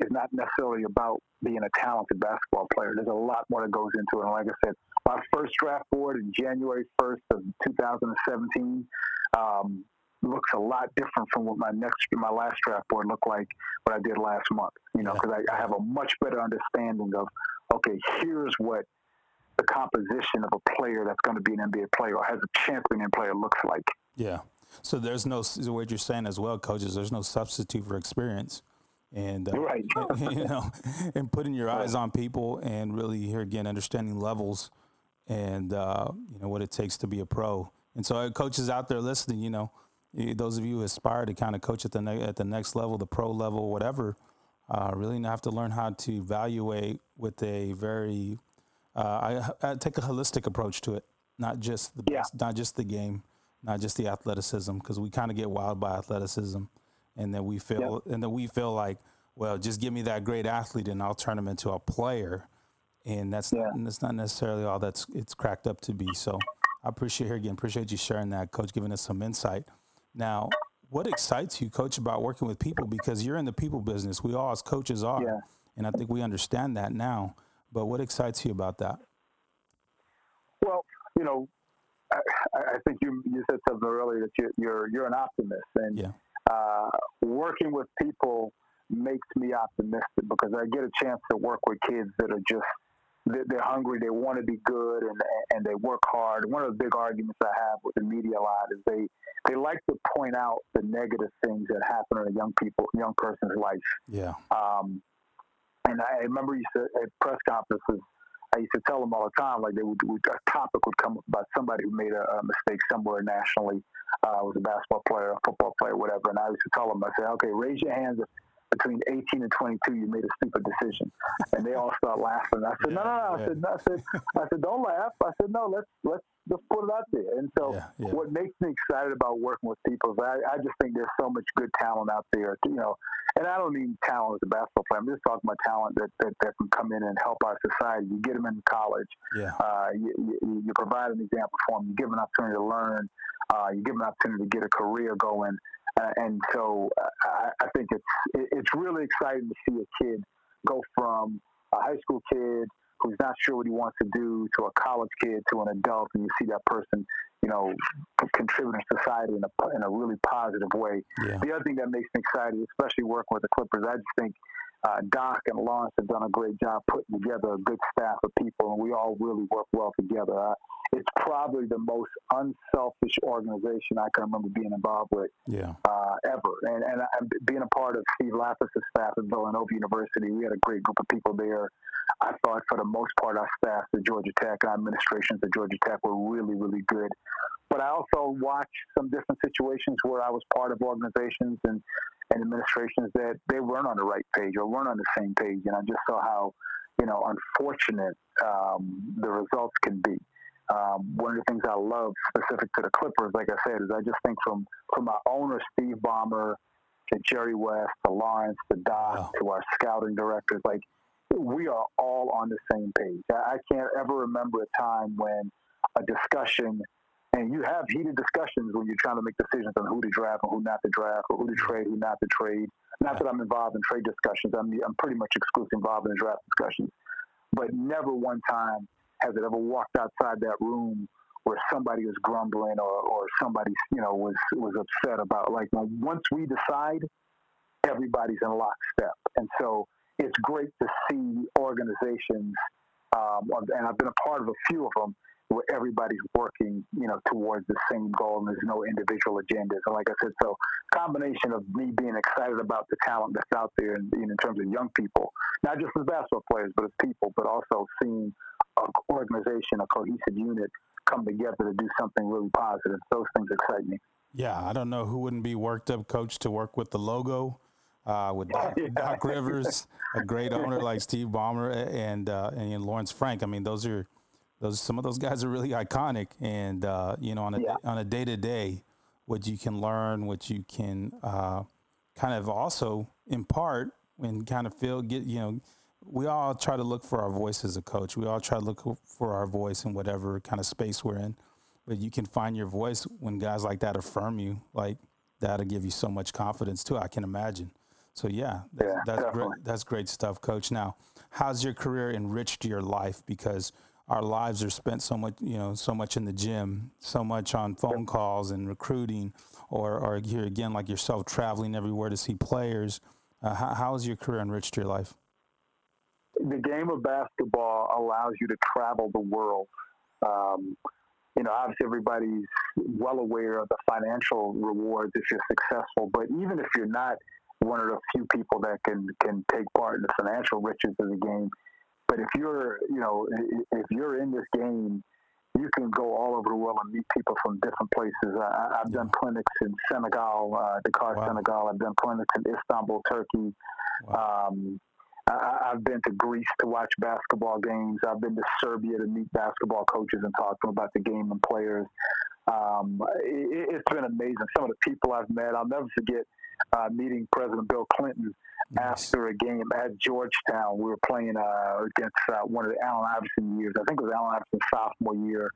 is not necessarily about being a talented basketball player. There's a lot more that goes into it. And like I said, my first draft board in January 1st of 2017 um, looks a lot different from what my next, my last draft board looked like what I did last month. You know, because I, I have a much better understanding of, okay, here's what the composition of a player that's going to be an NBA player or has a chance to be an NBA player looks like. Yeah. So there's no what you're saying as well, coaches. There's no substitute for experience, and uh, right. [laughs] you know, and putting your eyes on people and really here again understanding levels and uh, you know what it takes to be a pro. And so, uh, coaches out there listening, you know, those of you who aspire to kind of coach at the ne- at the next level, the pro level, whatever, uh, really have to learn how to evaluate with a very uh, I, I, take a holistic approach to it, not just the yeah. not just the game, not just the athleticism, because we kind of get wild by athleticism, and then we feel and then we feel like, well, just give me that great athlete and I'll turn him into a player, and that's yeah. not, that's not necessarily all that's it's cracked up to be. So I appreciate here again, appreciate you sharing that, Coach, giving us some insight. Now, what excites you, Coach, about working with people? Because you're in the people business. We all, as coaches, are, yeah. and I think we understand that now. But what excites you about that? Well, you know, I, I think you you said something earlier that you're you're, you're an optimist, and yeah. uh, working with people makes me optimistic because I get a chance to work with kids that are just they're hungry, they want to be good, and and they work hard. One of the big arguments I have with the media a lot is they they like to point out the negative things that happen in a young people young person's life. Yeah. Um, and I remember you said at press conferences, I used to tell them all the time, like they would, would a topic would come up about somebody who made a, a mistake somewhere nationally. Uh, was a basketball player, a football player, whatever. And I used to tell them, I said, okay, raise your hands if between 18 and 22, you made a stupid decision. And they all start laughing. I said, no, no, no. I said, no, I said, I said, don't laugh. I said, no, let's, let's, let's put it out there. And so yeah, yeah. what makes me excited about working with people is I, I just think there's so much good talent out there, you know, and I don't mean talent as a basketball player. I'm just talking about talent that, that, that can come in and help our society. You get them in college. Yeah. Uh, you, you, you provide an example for them. You give them an opportunity to learn. Uh, you give them an opportunity to get a career going. Uh, and so uh, I, I think it's it's really exciting to see a kid go from a high school kid who's not sure what he wants to do to a college kid to an adult, and you see that person, you know, contributing to society in a, in a really positive way. Yeah. The other thing that makes me excited, especially working with the Clippers, I just think uh, Doc and Lawrence have done a great job putting together a good staff of people, and we all really work well together. Uh, it's probably the most unselfish organization I can remember being involved with yeah. uh, ever. And, and I, being a part of Steve Lappas' staff at Villanova University, we had a great group of people there. I thought for the most part our staff at Georgia Tech, and our administrations at Georgia Tech were really, really good. But I also watched some different situations where I was part of organizations and and administrations that they weren't on the right page or weren't on the same page. And I just saw how, you know, unfortunate um, the results can be. Um, one of the things I love specific to the Clippers, like I said, is I just think from from our owner Steve Ballmer to Jerry West to Lawrence to Doc wow. to our scouting directors, like we are all on the same page. I, I can't ever remember a time when a discussion and you have heated discussions when you're trying to make decisions on who to draft and who not to draft, or who to trade, who not to trade. Not that I'm involved in trade discussions. I'm, I'm pretty much exclusively involved in draft discussions. But never one time has it ever walked outside that room where somebody was grumbling or, or somebody, you know, was, was upset about like once we decide, everybody's in lockstep. And so it's great to see organizations, um, and I've been a part of a few of them, where everybody's working, you know, towards the same goal and there's no individual agendas. And like I said, so combination of me being excited about the talent that's out there in, in terms of young people, not just as basketball players, but as people, but also seeing an organization, a cohesive unit come together to do something really positive. Those things excite me. Yeah, I don't know who wouldn't be worked up, coach, to work with the logo. Uh, with Doc, yeah. [laughs] Doc, Rivers, a great owner like Steve Ballmer and uh, and Lawrence Frank. I mean, those are those some of those guys are really iconic, and uh, you know on a yeah. on a day to day, what you can learn, what you can uh, kind of also impart and kind of feel get you know we all try to look for our voice as a coach. We all try to look for our voice in whatever kind of space we're in. But you can find your voice when guys like that affirm you. Like that'll give you so much confidence too. I can imagine. So yeah, that's, yeah, that's great. That's great stuff, Coach. Now, how's your career enriched your life? Because our lives are spent so much, you know, so much in the gym, so much on phone calls and recruiting, or or here again, like yourself, traveling everywhere to see players. Uh, how, how has your career enriched your life? The game of basketball allows you to travel the world. Um, you know, obviously everybody's well aware of the financial rewards if you're successful, but even if you're not one of the few people that can can take part in the financial riches of the game, but if you're, you know, if you're in this game, you can go all over the world and meet people from different places. I, have done clinics in Senegal, uh, Dakar, wow. Senegal. I've done clinics in Istanbul, Turkey. Wow. Um, I, have been to Greece to watch basketball games. I've been to Serbia to meet basketball coaches and talk to them about the game and players. Um, it, has been amazing. Some of the people I've met, I'll never forget uh, meeting President Bill Clinton after a game at Georgetown. We were playing uh, against uh, one of the Allen Iverson years. I think it was Allen Iverson's sophomore year.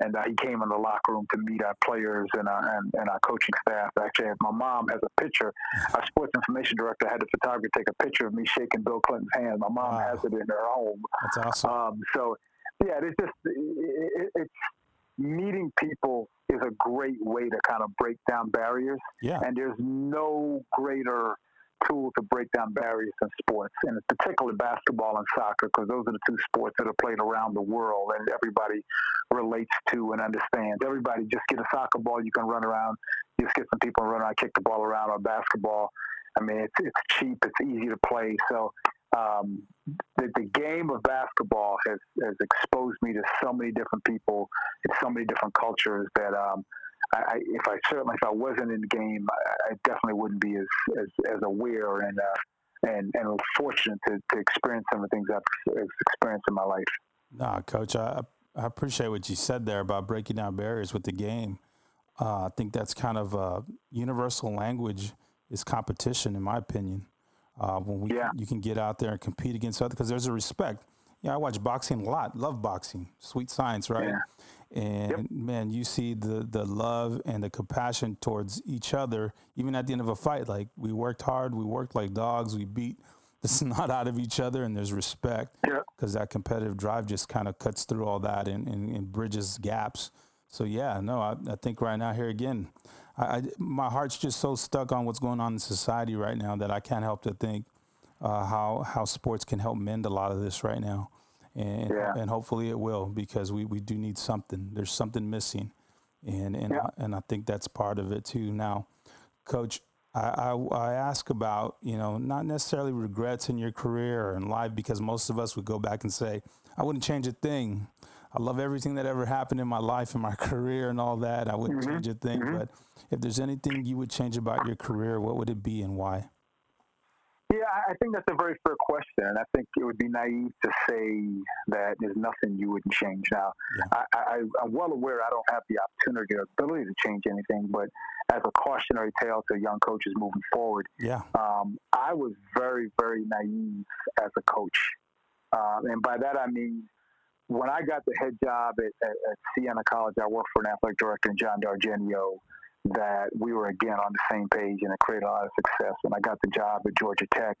And uh, he came in the locker room to meet our players and our, and, and our coaching staff. Actually, my mom has a picture. Our sports information director had the photographer take a picture of me shaking Bill Clinton's hand. My mom wow. has it in her home. That's awesome. Um, so, yeah, it's just it, it, it's meeting people is a great way to kind of break down barriers. Yeah. And there's no greater tool to break down barriers in sports, and particularly basketball and soccer, because those are the two sports that are played around the world and everybody relates to and understands. Everybody just get a soccer ball, you can run around, just get some people and run around, kick the ball around, or basketball. I mean, it's, it's cheap, it's easy to play. So um, the, the game of basketball has, has exposed me to so many different people and so many different cultures that um, I, if I certainly if I wasn't in the game, I, I definitely wouldn't be as as, as aware and uh, and and fortunate to, to experience some of the things I've experienced in my life. Nah, coach, I I appreciate what you said there about breaking down barriers with the game. Uh, I think that's kind of a universal language is competition, in my opinion. Uh, when we yeah. you can get out there and compete against other because there's a respect. Yeah, I watch boxing a lot. Love boxing. Sweet science, right? Yeah. And yep. man, you see the the love and the compassion towards each other, even at the end of a fight. Like we worked hard, we worked like dogs, we beat [laughs] the snot out of each other, and there's respect because yep. that competitive drive just kind of cuts through all that and, and, and, bridges gaps. So yeah, no, I, I think right now here again, I, I, my heart's just so stuck on what's going on in society right now that I can't help to think uh, how how sports can help mend a lot of this right now and yeah. and hopefully it will because we, we do need something. There's something missing, and and yeah. I, and I think that's part of it too. Now, Coach, I, I, I ask about you know not necessarily regrets in your career or in life because most of us would go back and say I wouldn't change a thing. I love everything that ever happened in my life and my [laughs] career and all that. I wouldn't mm-hmm. change a thing. Mm-hmm. But if there's anything you would change about your career, what would it be and why? Yeah, I think that's a very fair question, and I think it would be naive to say that there's nothing you wouldn't change. Now, yeah. I, am well aware I don't have the opportunity or ability to change anything, but as a cautionary tale to young coaches moving forward, yeah, um, I was very, very naive as a coach, um, and by that I mean when I got the head job at, at, at Siena College, I worked for an athletic director, John D'Argenio that we were again on the same page and it created a lot of success. When I got the job at Georgia Tech,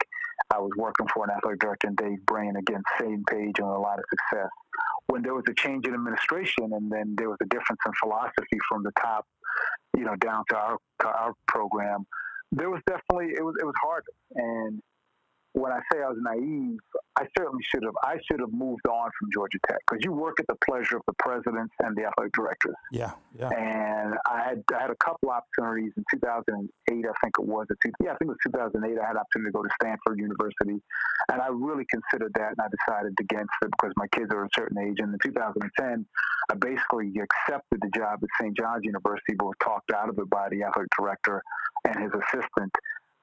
I was working for an athletic director, Dave Braine, again, same page and a lot of success. When there was a change in administration and then there was a difference in philosophy from the top, you know, down to our to our program, there was definitely it was it was harder. And when I say I was naive, I certainly should have. I should have moved on from Georgia Tech because you work at the pleasure of the presidents and the athletic directors. Yeah, yeah. And I had I had a couple opportunities in 2008. I think it was. Two, yeah, I think it was 2008. I had an opportunity to go to Stanford University, and I really considered that, and I decided against it because my kids are a certain age. And in 2010, I basically accepted the job at St. John's University, but was talked out of it by the athletic director and his assistant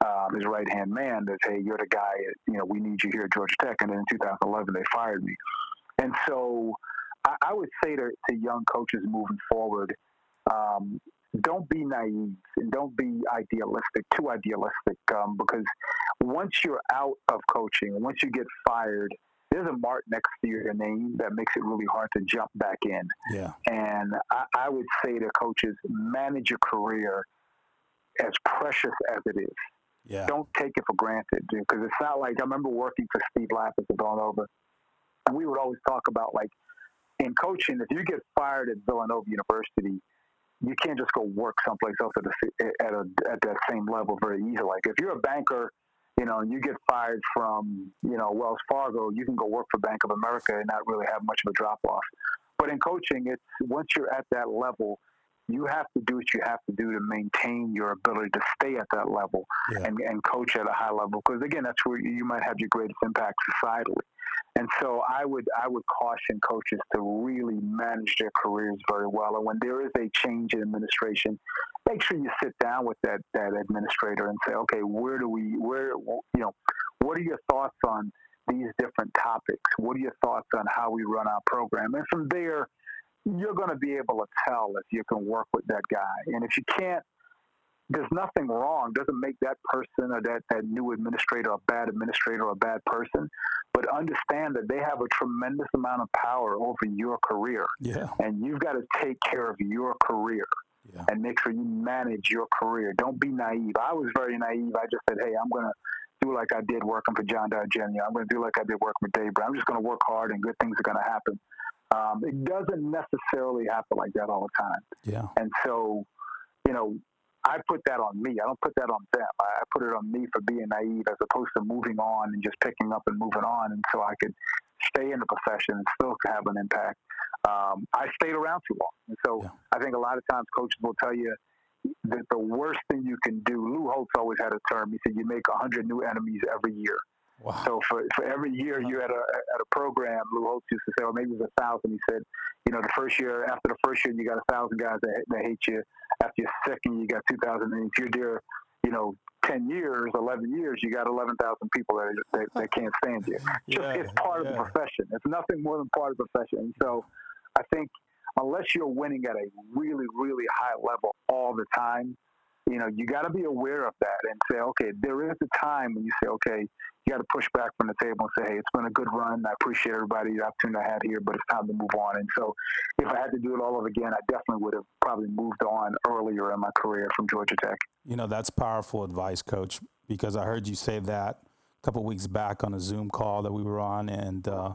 um, his right hand man that hey, you're the guy. You know, we need you here at Georgia Tech. And then in 2011, they fired me. And so I, I would say to, to young coaches moving forward, um, don't be naive and don't be idealistic, too idealistic, um, because once you're out of coaching, once you get fired, there's a mark next to your name that makes it really hard to jump back in. Yeah. And I, I would say to coaches, manage your career as precious as it is. Yeah. Don't take it for granted, because it's not like I remember working for Steve Lappas at Villanova, and we would always talk about like in coaching, if you get fired at Villanova University, you can't just go work someplace else at, a, at, a, at that same level very easily. Like if you're a banker, you know, and you get fired from, you know, Wells Fargo, you can go work for Bank of America and not really have much of a drop off. But in coaching, it's once you're at that level, you have to do what you have to do to maintain your ability to stay at that level yeah. and, and coach at a high level. Because again, that's where you might have your greatest impact societally. And so I would I would caution coaches to really manage their careers very well. And when there is a change in administration, make sure you sit down with that that administrator and say, okay, where do we where you know what are your thoughts on these different topics? What are your thoughts on how we run our program? And from there, you're going to be able to tell if you can work with that guy. And if you can't, there's nothing wrong. Doesn't make that person or that, that new administrator a bad administrator or a bad person. But understand that they have a tremendous amount of power over your career. Yeah. And you've got to take care of your career. Yeah. And make sure you manage your career. Don't be naive. I was very naive. I just said, "Hey, I'm going to do like I did working for John Jr. I'm going to do like I did working for Dave Brown. I'm just going to work hard, and good things are going to happen." Um, it doesn't necessarily happen like that all the time. Yeah. And so, you know, I put that on me. I don't put that on them. I put it on me for being naive as opposed to moving on and just picking up and moving on. And so I could stay in the profession and still have an impact. Um, I stayed around too long. And so yeah. I think a lot of times coaches will tell you that the worst thing you can do, Lou Holtz always had a term. He said, you make 100 new enemies every year. Wow. So for, for every year you had a at a program, Lou Holtz used to say, or maybe it was a thousand. He said, you know, the first year after the first year you got a thousand guys that, that hate you. After your second, you got two thousand. And if you're there, you know, ten years, eleven years, you got eleven thousand people that, that, that [laughs] can't stand you. Just yeah, it's part yeah. of the profession. It's nothing more than part of the profession. And so, I think unless you're winning at a really really high level all the time, you know, you got to be aware of that and say, okay, there is a time when you say, okay, you got to push back from the table and say, hey, it's been a good run. I appreciate everybody, the opportunity I had here, but it's time to move on. And so if I had to do it all over again, I definitely would have probably moved on earlier in my career from Georgia Tech. You know, that's powerful advice, coach, because I heard you say that a couple weeks back on a Zoom call that we were on. And, uh,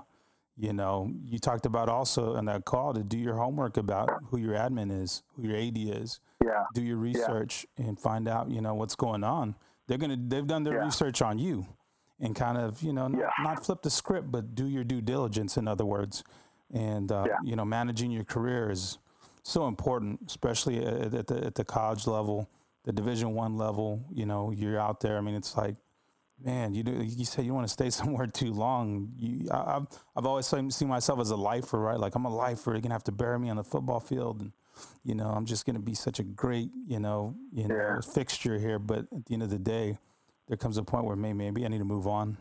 you know, you talked about also in that call to do your homework about who your admin is, who your AD is. Yeah. Do your research yeah. and find out, you know, what's going on. They're gonna they've done their yeah. research on you and kind of, you know, yeah. not, flip the script, but do your due diligence, in other words. And, uh, you know, managing your career is so important, especially at, at, the, at the college level, the division one level, you know, you're out there. I mean, it's like, man, you do, you say you want to stay [laughs] somewhere too long. You, I, have I've always seen myself as a lifer, right? Like I'm a lifer. You're gonna have to bury me on the football field, and you know, I'm just gonna be such a great, you know, you know, yeah. fixture here. But at the end of the day, there comes a point where maybe maybe I need to move on.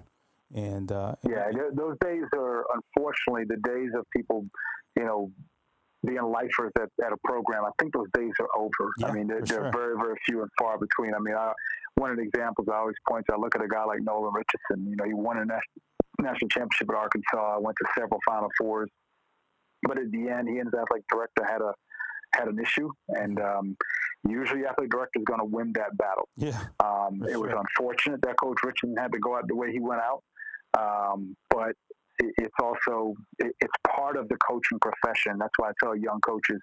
And uh, yeah, those days are unfortunately the days of people, you know, being lifers at, at a program. I think those days are over. Yeah, I mean, they're, they're very very few and far between. I mean, I, one of the examples I always point to, I look at a guy like Nolan Richardson. You know, he won a national championship at Arkansas. I Went to several Final Fours, but at the end, he and his athletic director had a had an issue, and um, usually athletic director is going to win that battle. Yeah, um, it was unfortunate that Coach Richardson had to go out the way he went out, um, but it, it's also it, it's part of the coaching profession. That's why I tell young coaches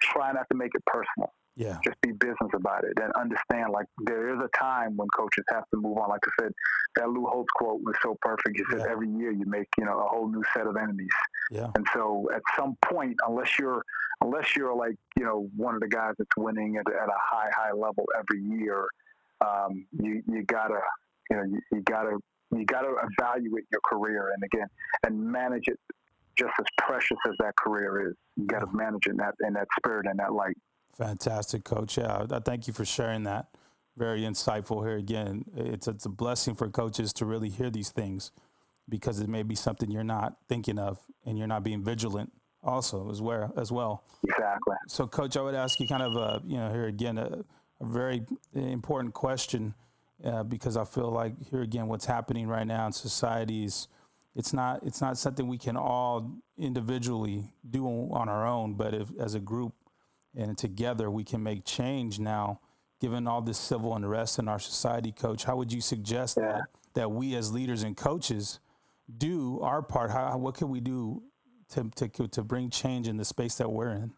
try not to make it personal. Yeah. Just be business about it and understand like there is a time when coaches have to move on. Like I said, that Lou Holtz quote was so perfect. He said yeah. every year you make, you know, a whole new set of enemies. Yeah. And so at some point, unless you're unless you're like, you know, one of the guys that's winning at, at a high, high level every year, um, you you gotta you know, you, you gotta you gotta evaluate your career and again and manage it just as precious as that career is. You got to manage it in that in that spirit and that light. Fantastic, Coach. Yeah, I thank you for sharing that. Very insightful here again. It's it's a blessing for coaches to really hear these things because it may be something you're not thinking of and you're not being vigilant also as well as well. Exactly. So, Coach, I would ask you kind of a you know here again a, a very important question uh, because I feel like here again what's happening right now in societies it's not it's not something we can all individually do on our own, but if as a group and together we can make change now given all this civil unrest in our society coach how would you suggest yeah. that that we as leaders and coaches do our part how what can we do to to to bring change in the space that we're in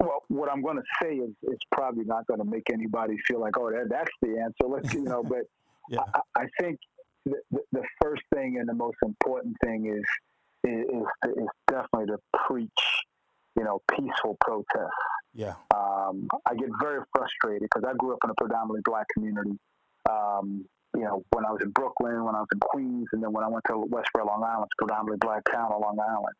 well what i'm going to say is it's probably not going to make anybody feel like oh that, that's the answer let's [laughs] you know but [laughs] yeah. I, I think the, the, first thing and the most important thing is is, is definitely to preach, you know, peaceful protest. Yeah. Um, I get very frustrated because I grew up in a predominantly black community. Um, you know, when I was in Brooklyn, when I was in Queens, and then when I went to Westbury, Long Island, it's predominantly black town on Long Island.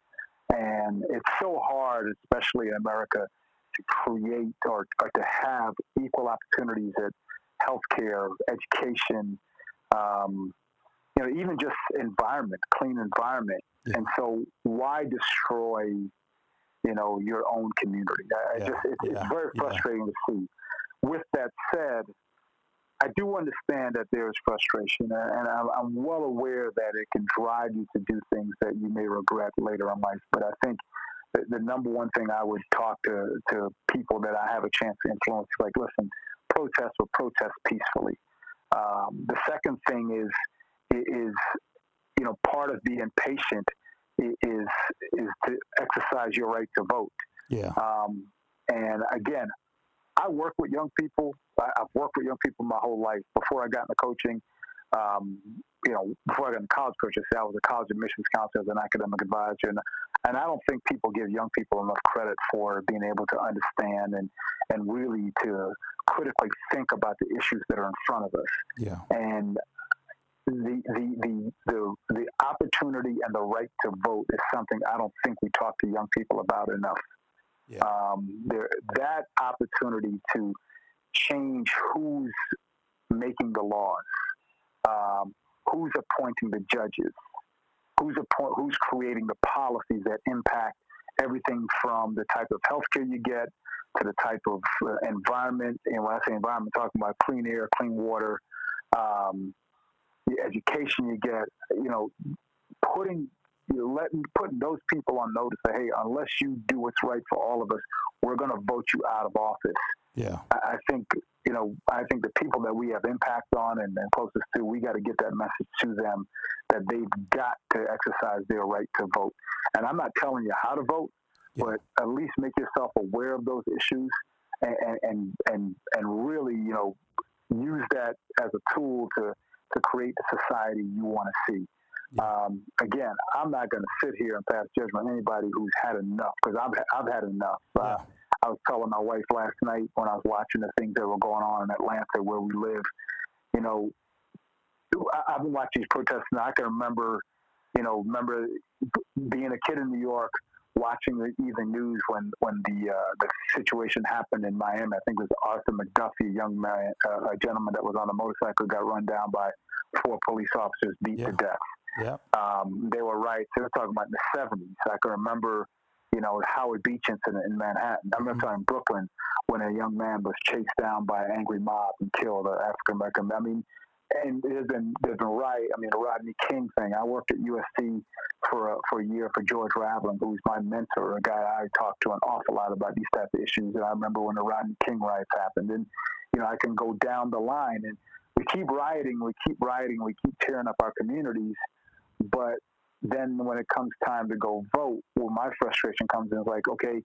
And it's so hard, especially in America, to create or, or to have equal opportunities at healthcare, education, um, you know, even just environment, clean environment. Yeah. And so, why destroy, you know, your own community? I yeah. just, it's, yeah. it's very frustrating to see. With that said, I do understand that there is frustration, and I'm, I'm well aware that it can drive you to do things that you may regret later in life. But I think the, the number one thing I would talk to, to people that I have a chance to influence, like, listen, protest or protest peacefully. Um, the second thing is is you know part of being patient is is to exercise your right to vote. Yeah. Um, and again, I work with young people. I, have worked with young people my whole life. Before I got into coaching, um, you know, before I got into college coaching, I was a college admissions counselor as an academic advisor, and and I don't think people give young people enough credit for being able to understand and and really to critically think about the issues that are in front of us. Yeah. And the, the, the, the, the opportunity and the right to vote is something I don't think we talk to young people about enough. Yeah. Um, there, that opportunity to change who's making the laws, um, who's appointing the judges, who's appoint, who's creating the policies that impact everything from the type of healthcare you get to the type of uh, environment. And when I say environment, I'm talking about clean air, clean water, um, the education you get, you know, putting you know, letting putting those people on notice that hey, unless you do what's right for all of us, we're going to vote you out of office. Yeah, I, I think you know, I think the people that we have impact on and, and closest to, we got to get that message to them that they've got to exercise their right to vote. And I'm not telling you how to vote, yeah. but at least make yourself aware of those issues and and and and really, you know, use that as a tool to to create the society you want to see. Um, again, I'm not going to sit here and pass judgment on anybody who's had enough because I've I've had enough. Uh, I was telling my wife last night when I was watching the things that were going on in Atlanta where we live. You know, I, have been watching these protests and I can remember, you know, remember being a kid in New York watching the evening news when when the uh, the situation happened in Miami. I think it was Arthur McDuffie, a young man, uh, a gentleman that was on a motorcycle, got run down by four police officers, beat yeah. to death. Yeah. Um, they were right. They were talking about in the '70s. I can remember, you know, the Howard Beach incident in Manhattan. I remember mm-hmm. in Brooklyn when a young man was chased down by an angry mob and killed an African American. I mean, and there's been there's been right. I mean, the Rodney King thing. I worked at USC for a, for a year for George Raveling, who's my mentor, a guy I talked to an awful lot about these type of issues. And I remember when the Rodney King riots happened, and you know I can go down the line, and we keep rioting, we keep rioting, we keep tearing up our communities, but then when it comes time to go vote, well, my frustration comes in is like, okay,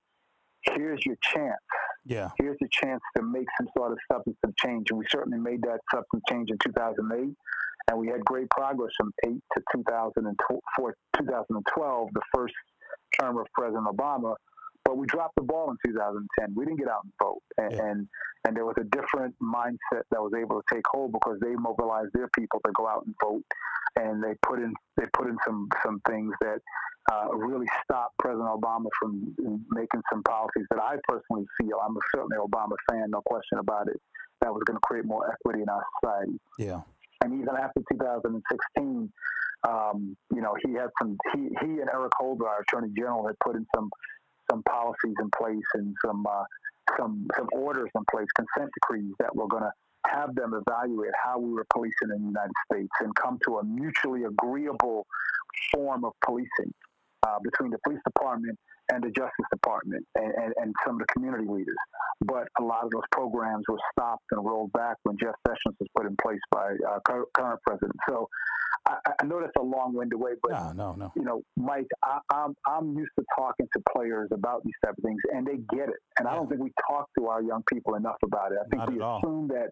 here's your chance. Yeah. Here's a chance to make some sort of substantive change. And we certainly made that substantive change in 2008. And we had great progress from 8 to 2004, 2012, the first term of President Obama. But we dropped the ball in 2010. We didn't get out and vote. And, yeah. and, and there was a different mindset that was able to take hold because they mobilized their people to go out and vote. And they put in they put in some some things that uh, really stopped President Obama from making some policies that I personally feel I'm a certainly Obama fan, no question about it. That was going to create more equity in our society. Yeah. And even after 2016, um, you know, he had some. He, he and Eric Holder, our Attorney General, had put in some some policies in place and some uh, some some orders in place, consent decrees that were going to have them evaluate how we were policing in the United States and come to a mutually agreeable form of policing uh, between the police department and the Justice Department and, and, and, some of the community leaders. But a lot of those programs were stopped and rolled back when Jeff Sessions was put in place by uh, current president. So I, I, know that's a long-winded way, but no, no, no. you know, Mike, I, am I'm, I'm used to talking to players about these type of things, and they get it. And yeah. I don't think we talk to our young people enough about it. I think Not we assume that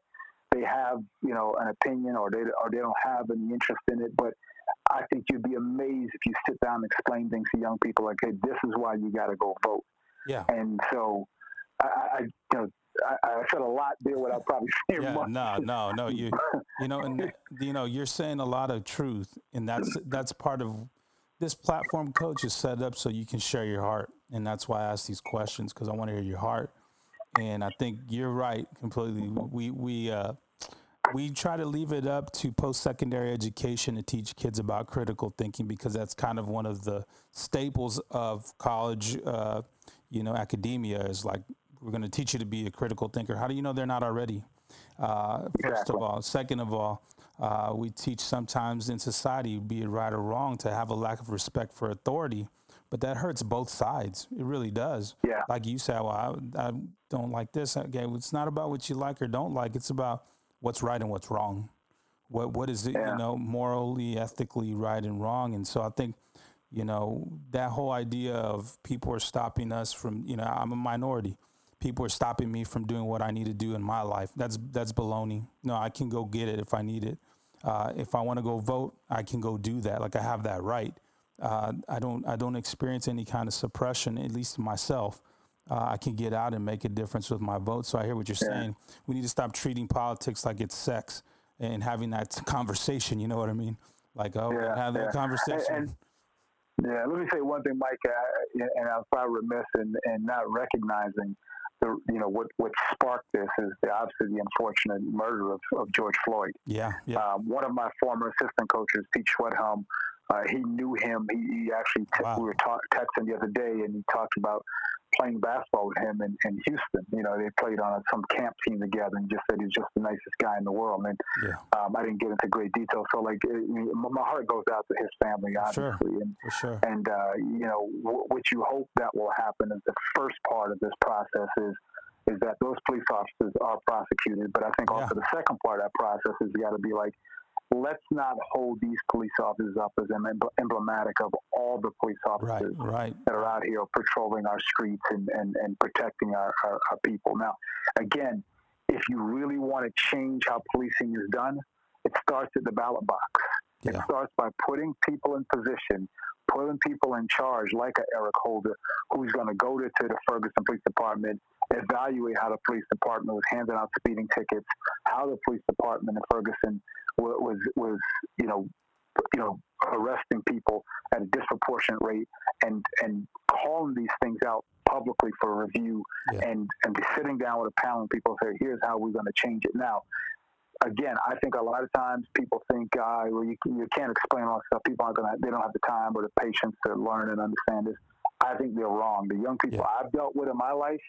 they have, you know, an opinion or they or they don't have any interest in it, but I think you'd be amazed if you sit down and explain things to young people like, hey, this is why you got to go vote. Yeah. And so, I, I you know, I, I, said a lot there without probably [laughs] saying yeah, much. No, no, no. You, you know, and you know, you're saying a lot of truth, and that's that's part of this platform. Coach is set up so you can share your heart, and that's why I ask these questions because I want to hear your heart. And I think you're right completely. We we uh, we try to leave it up to post-secondary education to teach kids about critical thinking because that's kind of one of the staples of college uh, you know academia is like we're going to teach you to be a critical thinker. How do you know they're not already? Uh, first of all. Second of all uh, we teach sometimes in society be it right or wrong to have a lack of respect for authority but that hurts both sides. It really does. Yeah. Like you said well I, I don't like this. Okay it's not about what you like or don't like. It's about what's right and what's wrong. What what is it, yeah. you know, morally, ethically right and wrong? And so I think, you know, that whole idea of people are stopping us from, you know, I'm a minority. People are stopping me from doing what I need to do in my life. That's that's baloney. No, I can go get it if I need it. Uh, if I want to go vote, I can go do that. Like I have that right. Uh, I don't I don't experience any kind of suppression, at least myself uh, I can get out and make a difference with my vote. So I hear what you're yeah. saying. We need to stop treating politics like it's sex and having that [laughs] conversation. You know what I mean? Like, oh, yeah, have that yeah. conversation. And, and, yeah, let me say one thing, Mike, uh, and I'm probably remiss in, in not recognizing the, you know, what, what sparked this is the, obviously the unfortunate murder of, of George Floyd. Yeah, yeah. Um, one of my former assistant coaches, Pete Schwedhelm, uh, he knew him. He, he actually, t- wow. we were talk- texting the other day, and he talked about playing basketball with him in, in Houston. You know, they played on some camp team together and just said he's just the nicest guy in the world. And yeah. um, I didn't get into great detail. So, like, it, my heart goes out to his family, obviously. Sure. And, For sure. and uh, you know, w- what you hope that will happen is the first part of this process is is that those police officers are prosecuted. But I think also yeah. the second part of that process is you got to be like, let's not hold these police officers up as emblematic of all the police officers right, right. that are out here patrolling our streets and, and, and protecting our, our, our people. Now, again, if you really want to change how policing is done, it starts at the ballot box. Yeah. It starts by putting people in position, putting people in charge, like a Eric Holder, who's going to go to, to the Ferguson Police Department, evaluate how the police department was handing out speeding tickets, how the police department in Ferguson was was you know you know arresting people at a disproportionate rate and and calling these things out publicly for review yeah. and and be sitting down with a panel of people and say here's how we're going to change it now again i think a lot of times people think uh, well you, you can't explain all this stuff people aren't going to they don't have the time or the patience to learn and understand this i think they're wrong the young people yeah. i've dealt with in my life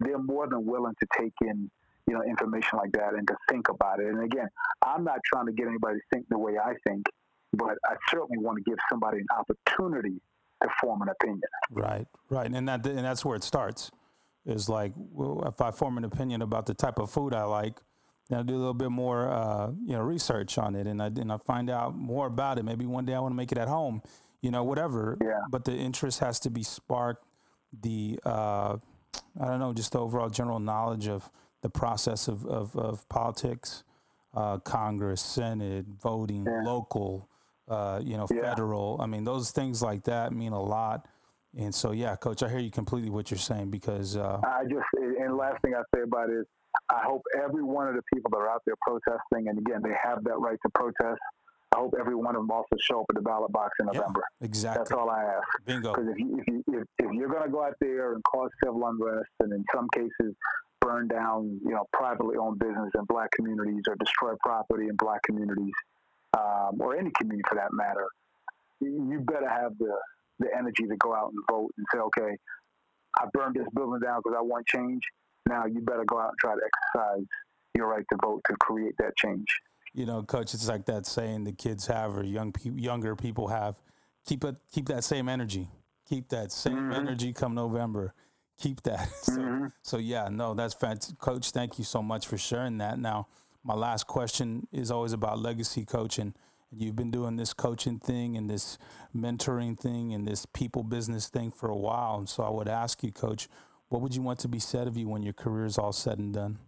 they're more than willing to take in you know, information like that and to think about it. And again, I'm not trying to get anybody to think the way I think, but I certainly want to give somebody an opportunity to form an opinion. Right, right, and that and that's where it starts. Is like, well, if I form an opinion about the type of food I like, then I do a little bit more, uh, you know, research on it, and I and I find out more about it. Maybe one day I want to make it at home, you know, whatever. Yeah. But the interest has to be sparked. The uh, I don't know, just the overall general knowledge of the process of, of, of politics, uh, Congress, Senate, voting, yeah. local, uh, you know, yeah. federal. I mean, those things like that mean a lot. And so, yeah, Coach, I hear you completely what you're saying because uh, I just and last thing I say about it is I hope every one of the people that are out there protesting, and again, they have that right to protest. I hope every one of them also show up at the ballot box in November. Yeah, exactly. That's all I ask. Bingo. Because if, you, if, you, if, if you're going to go out there and cause civil unrest, and in some cases burn down, you know, privately owned business in black communities or destroy property in black communities, um, or any community for that matter, you better have the, the energy to go out and vote and say, okay, I burned this building down because I want change. Now you better go out and try to exercise your right to vote to create that change. You know, coach, it's like that saying the kids have or young pe- younger people have. Keep it, keep that same energy. Keep that same mm-hmm. energy come November. Keep that. [laughs] So, mm-hmm. so yeah, no, that's fantastic. Coach, thank you so much for sharing that. Now, my last question is always about legacy coaching. You've been doing this coaching thing and this mentoring thing and this people business thing for a while. And so I would ask you, coach, what would you want to be said of you when your career is all said and done?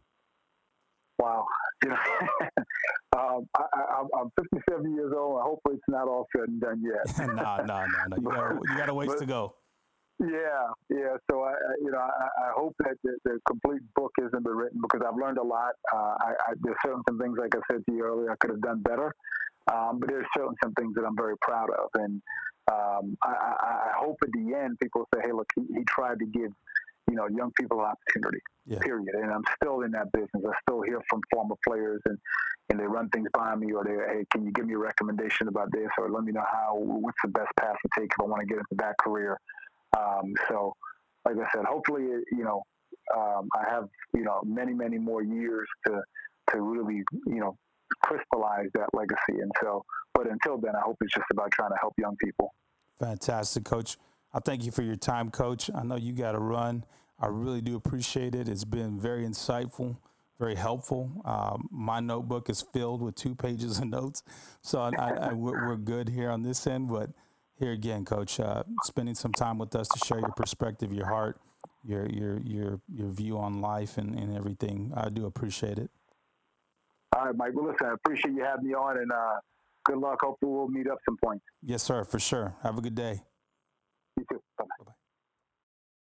Wow. You [laughs] know, um, I, am 57 years old. Hopefully, it's not all said and done yet. no, no, no, no. You got, you got a ways but, to go. Yeah, yeah. So I, you know, I, I hope that the, the, complete book isn't been written because I've learned a lot. Uh, I, I, there's certain some things, like I said to you earlier, I could have done better. Um, but there's certainly some things that I'm very proud of, and um, I, I, I, hope at the end people say, "Hey, look, he, he tried to give you know young people an opportunity." Yeah. Period. And I'm still in that business. I still hear from former players, and and they run things by me, or they, hey, can you give me a recommendation about this, or let me know how what's the best path to take if I want to get into that career. Um, so, like I said, hopefully, you know, um, I have you know many many more years to to really you know crystallize that legacy. And so, but until then, I hope it's just about trying to help young people. Fantastic, Coach. I thank you for your time, Coach. I know you got to run. I really do appreciate it. It's been very insightful, very helpful. Um, my notebook is filled with two pages of notes, so I, I, I, we're good here on this end. But here again, Coach, uh, spending some time with us to share your perspective, your heart, your your your your view on life, and, and everything. I do appreciate it. All right, Mike. Well, listen, I appreciate you having me on, and uh, good luck. Hopefully, we'll meet up some point. Yes, sir, for sure. Have a good day.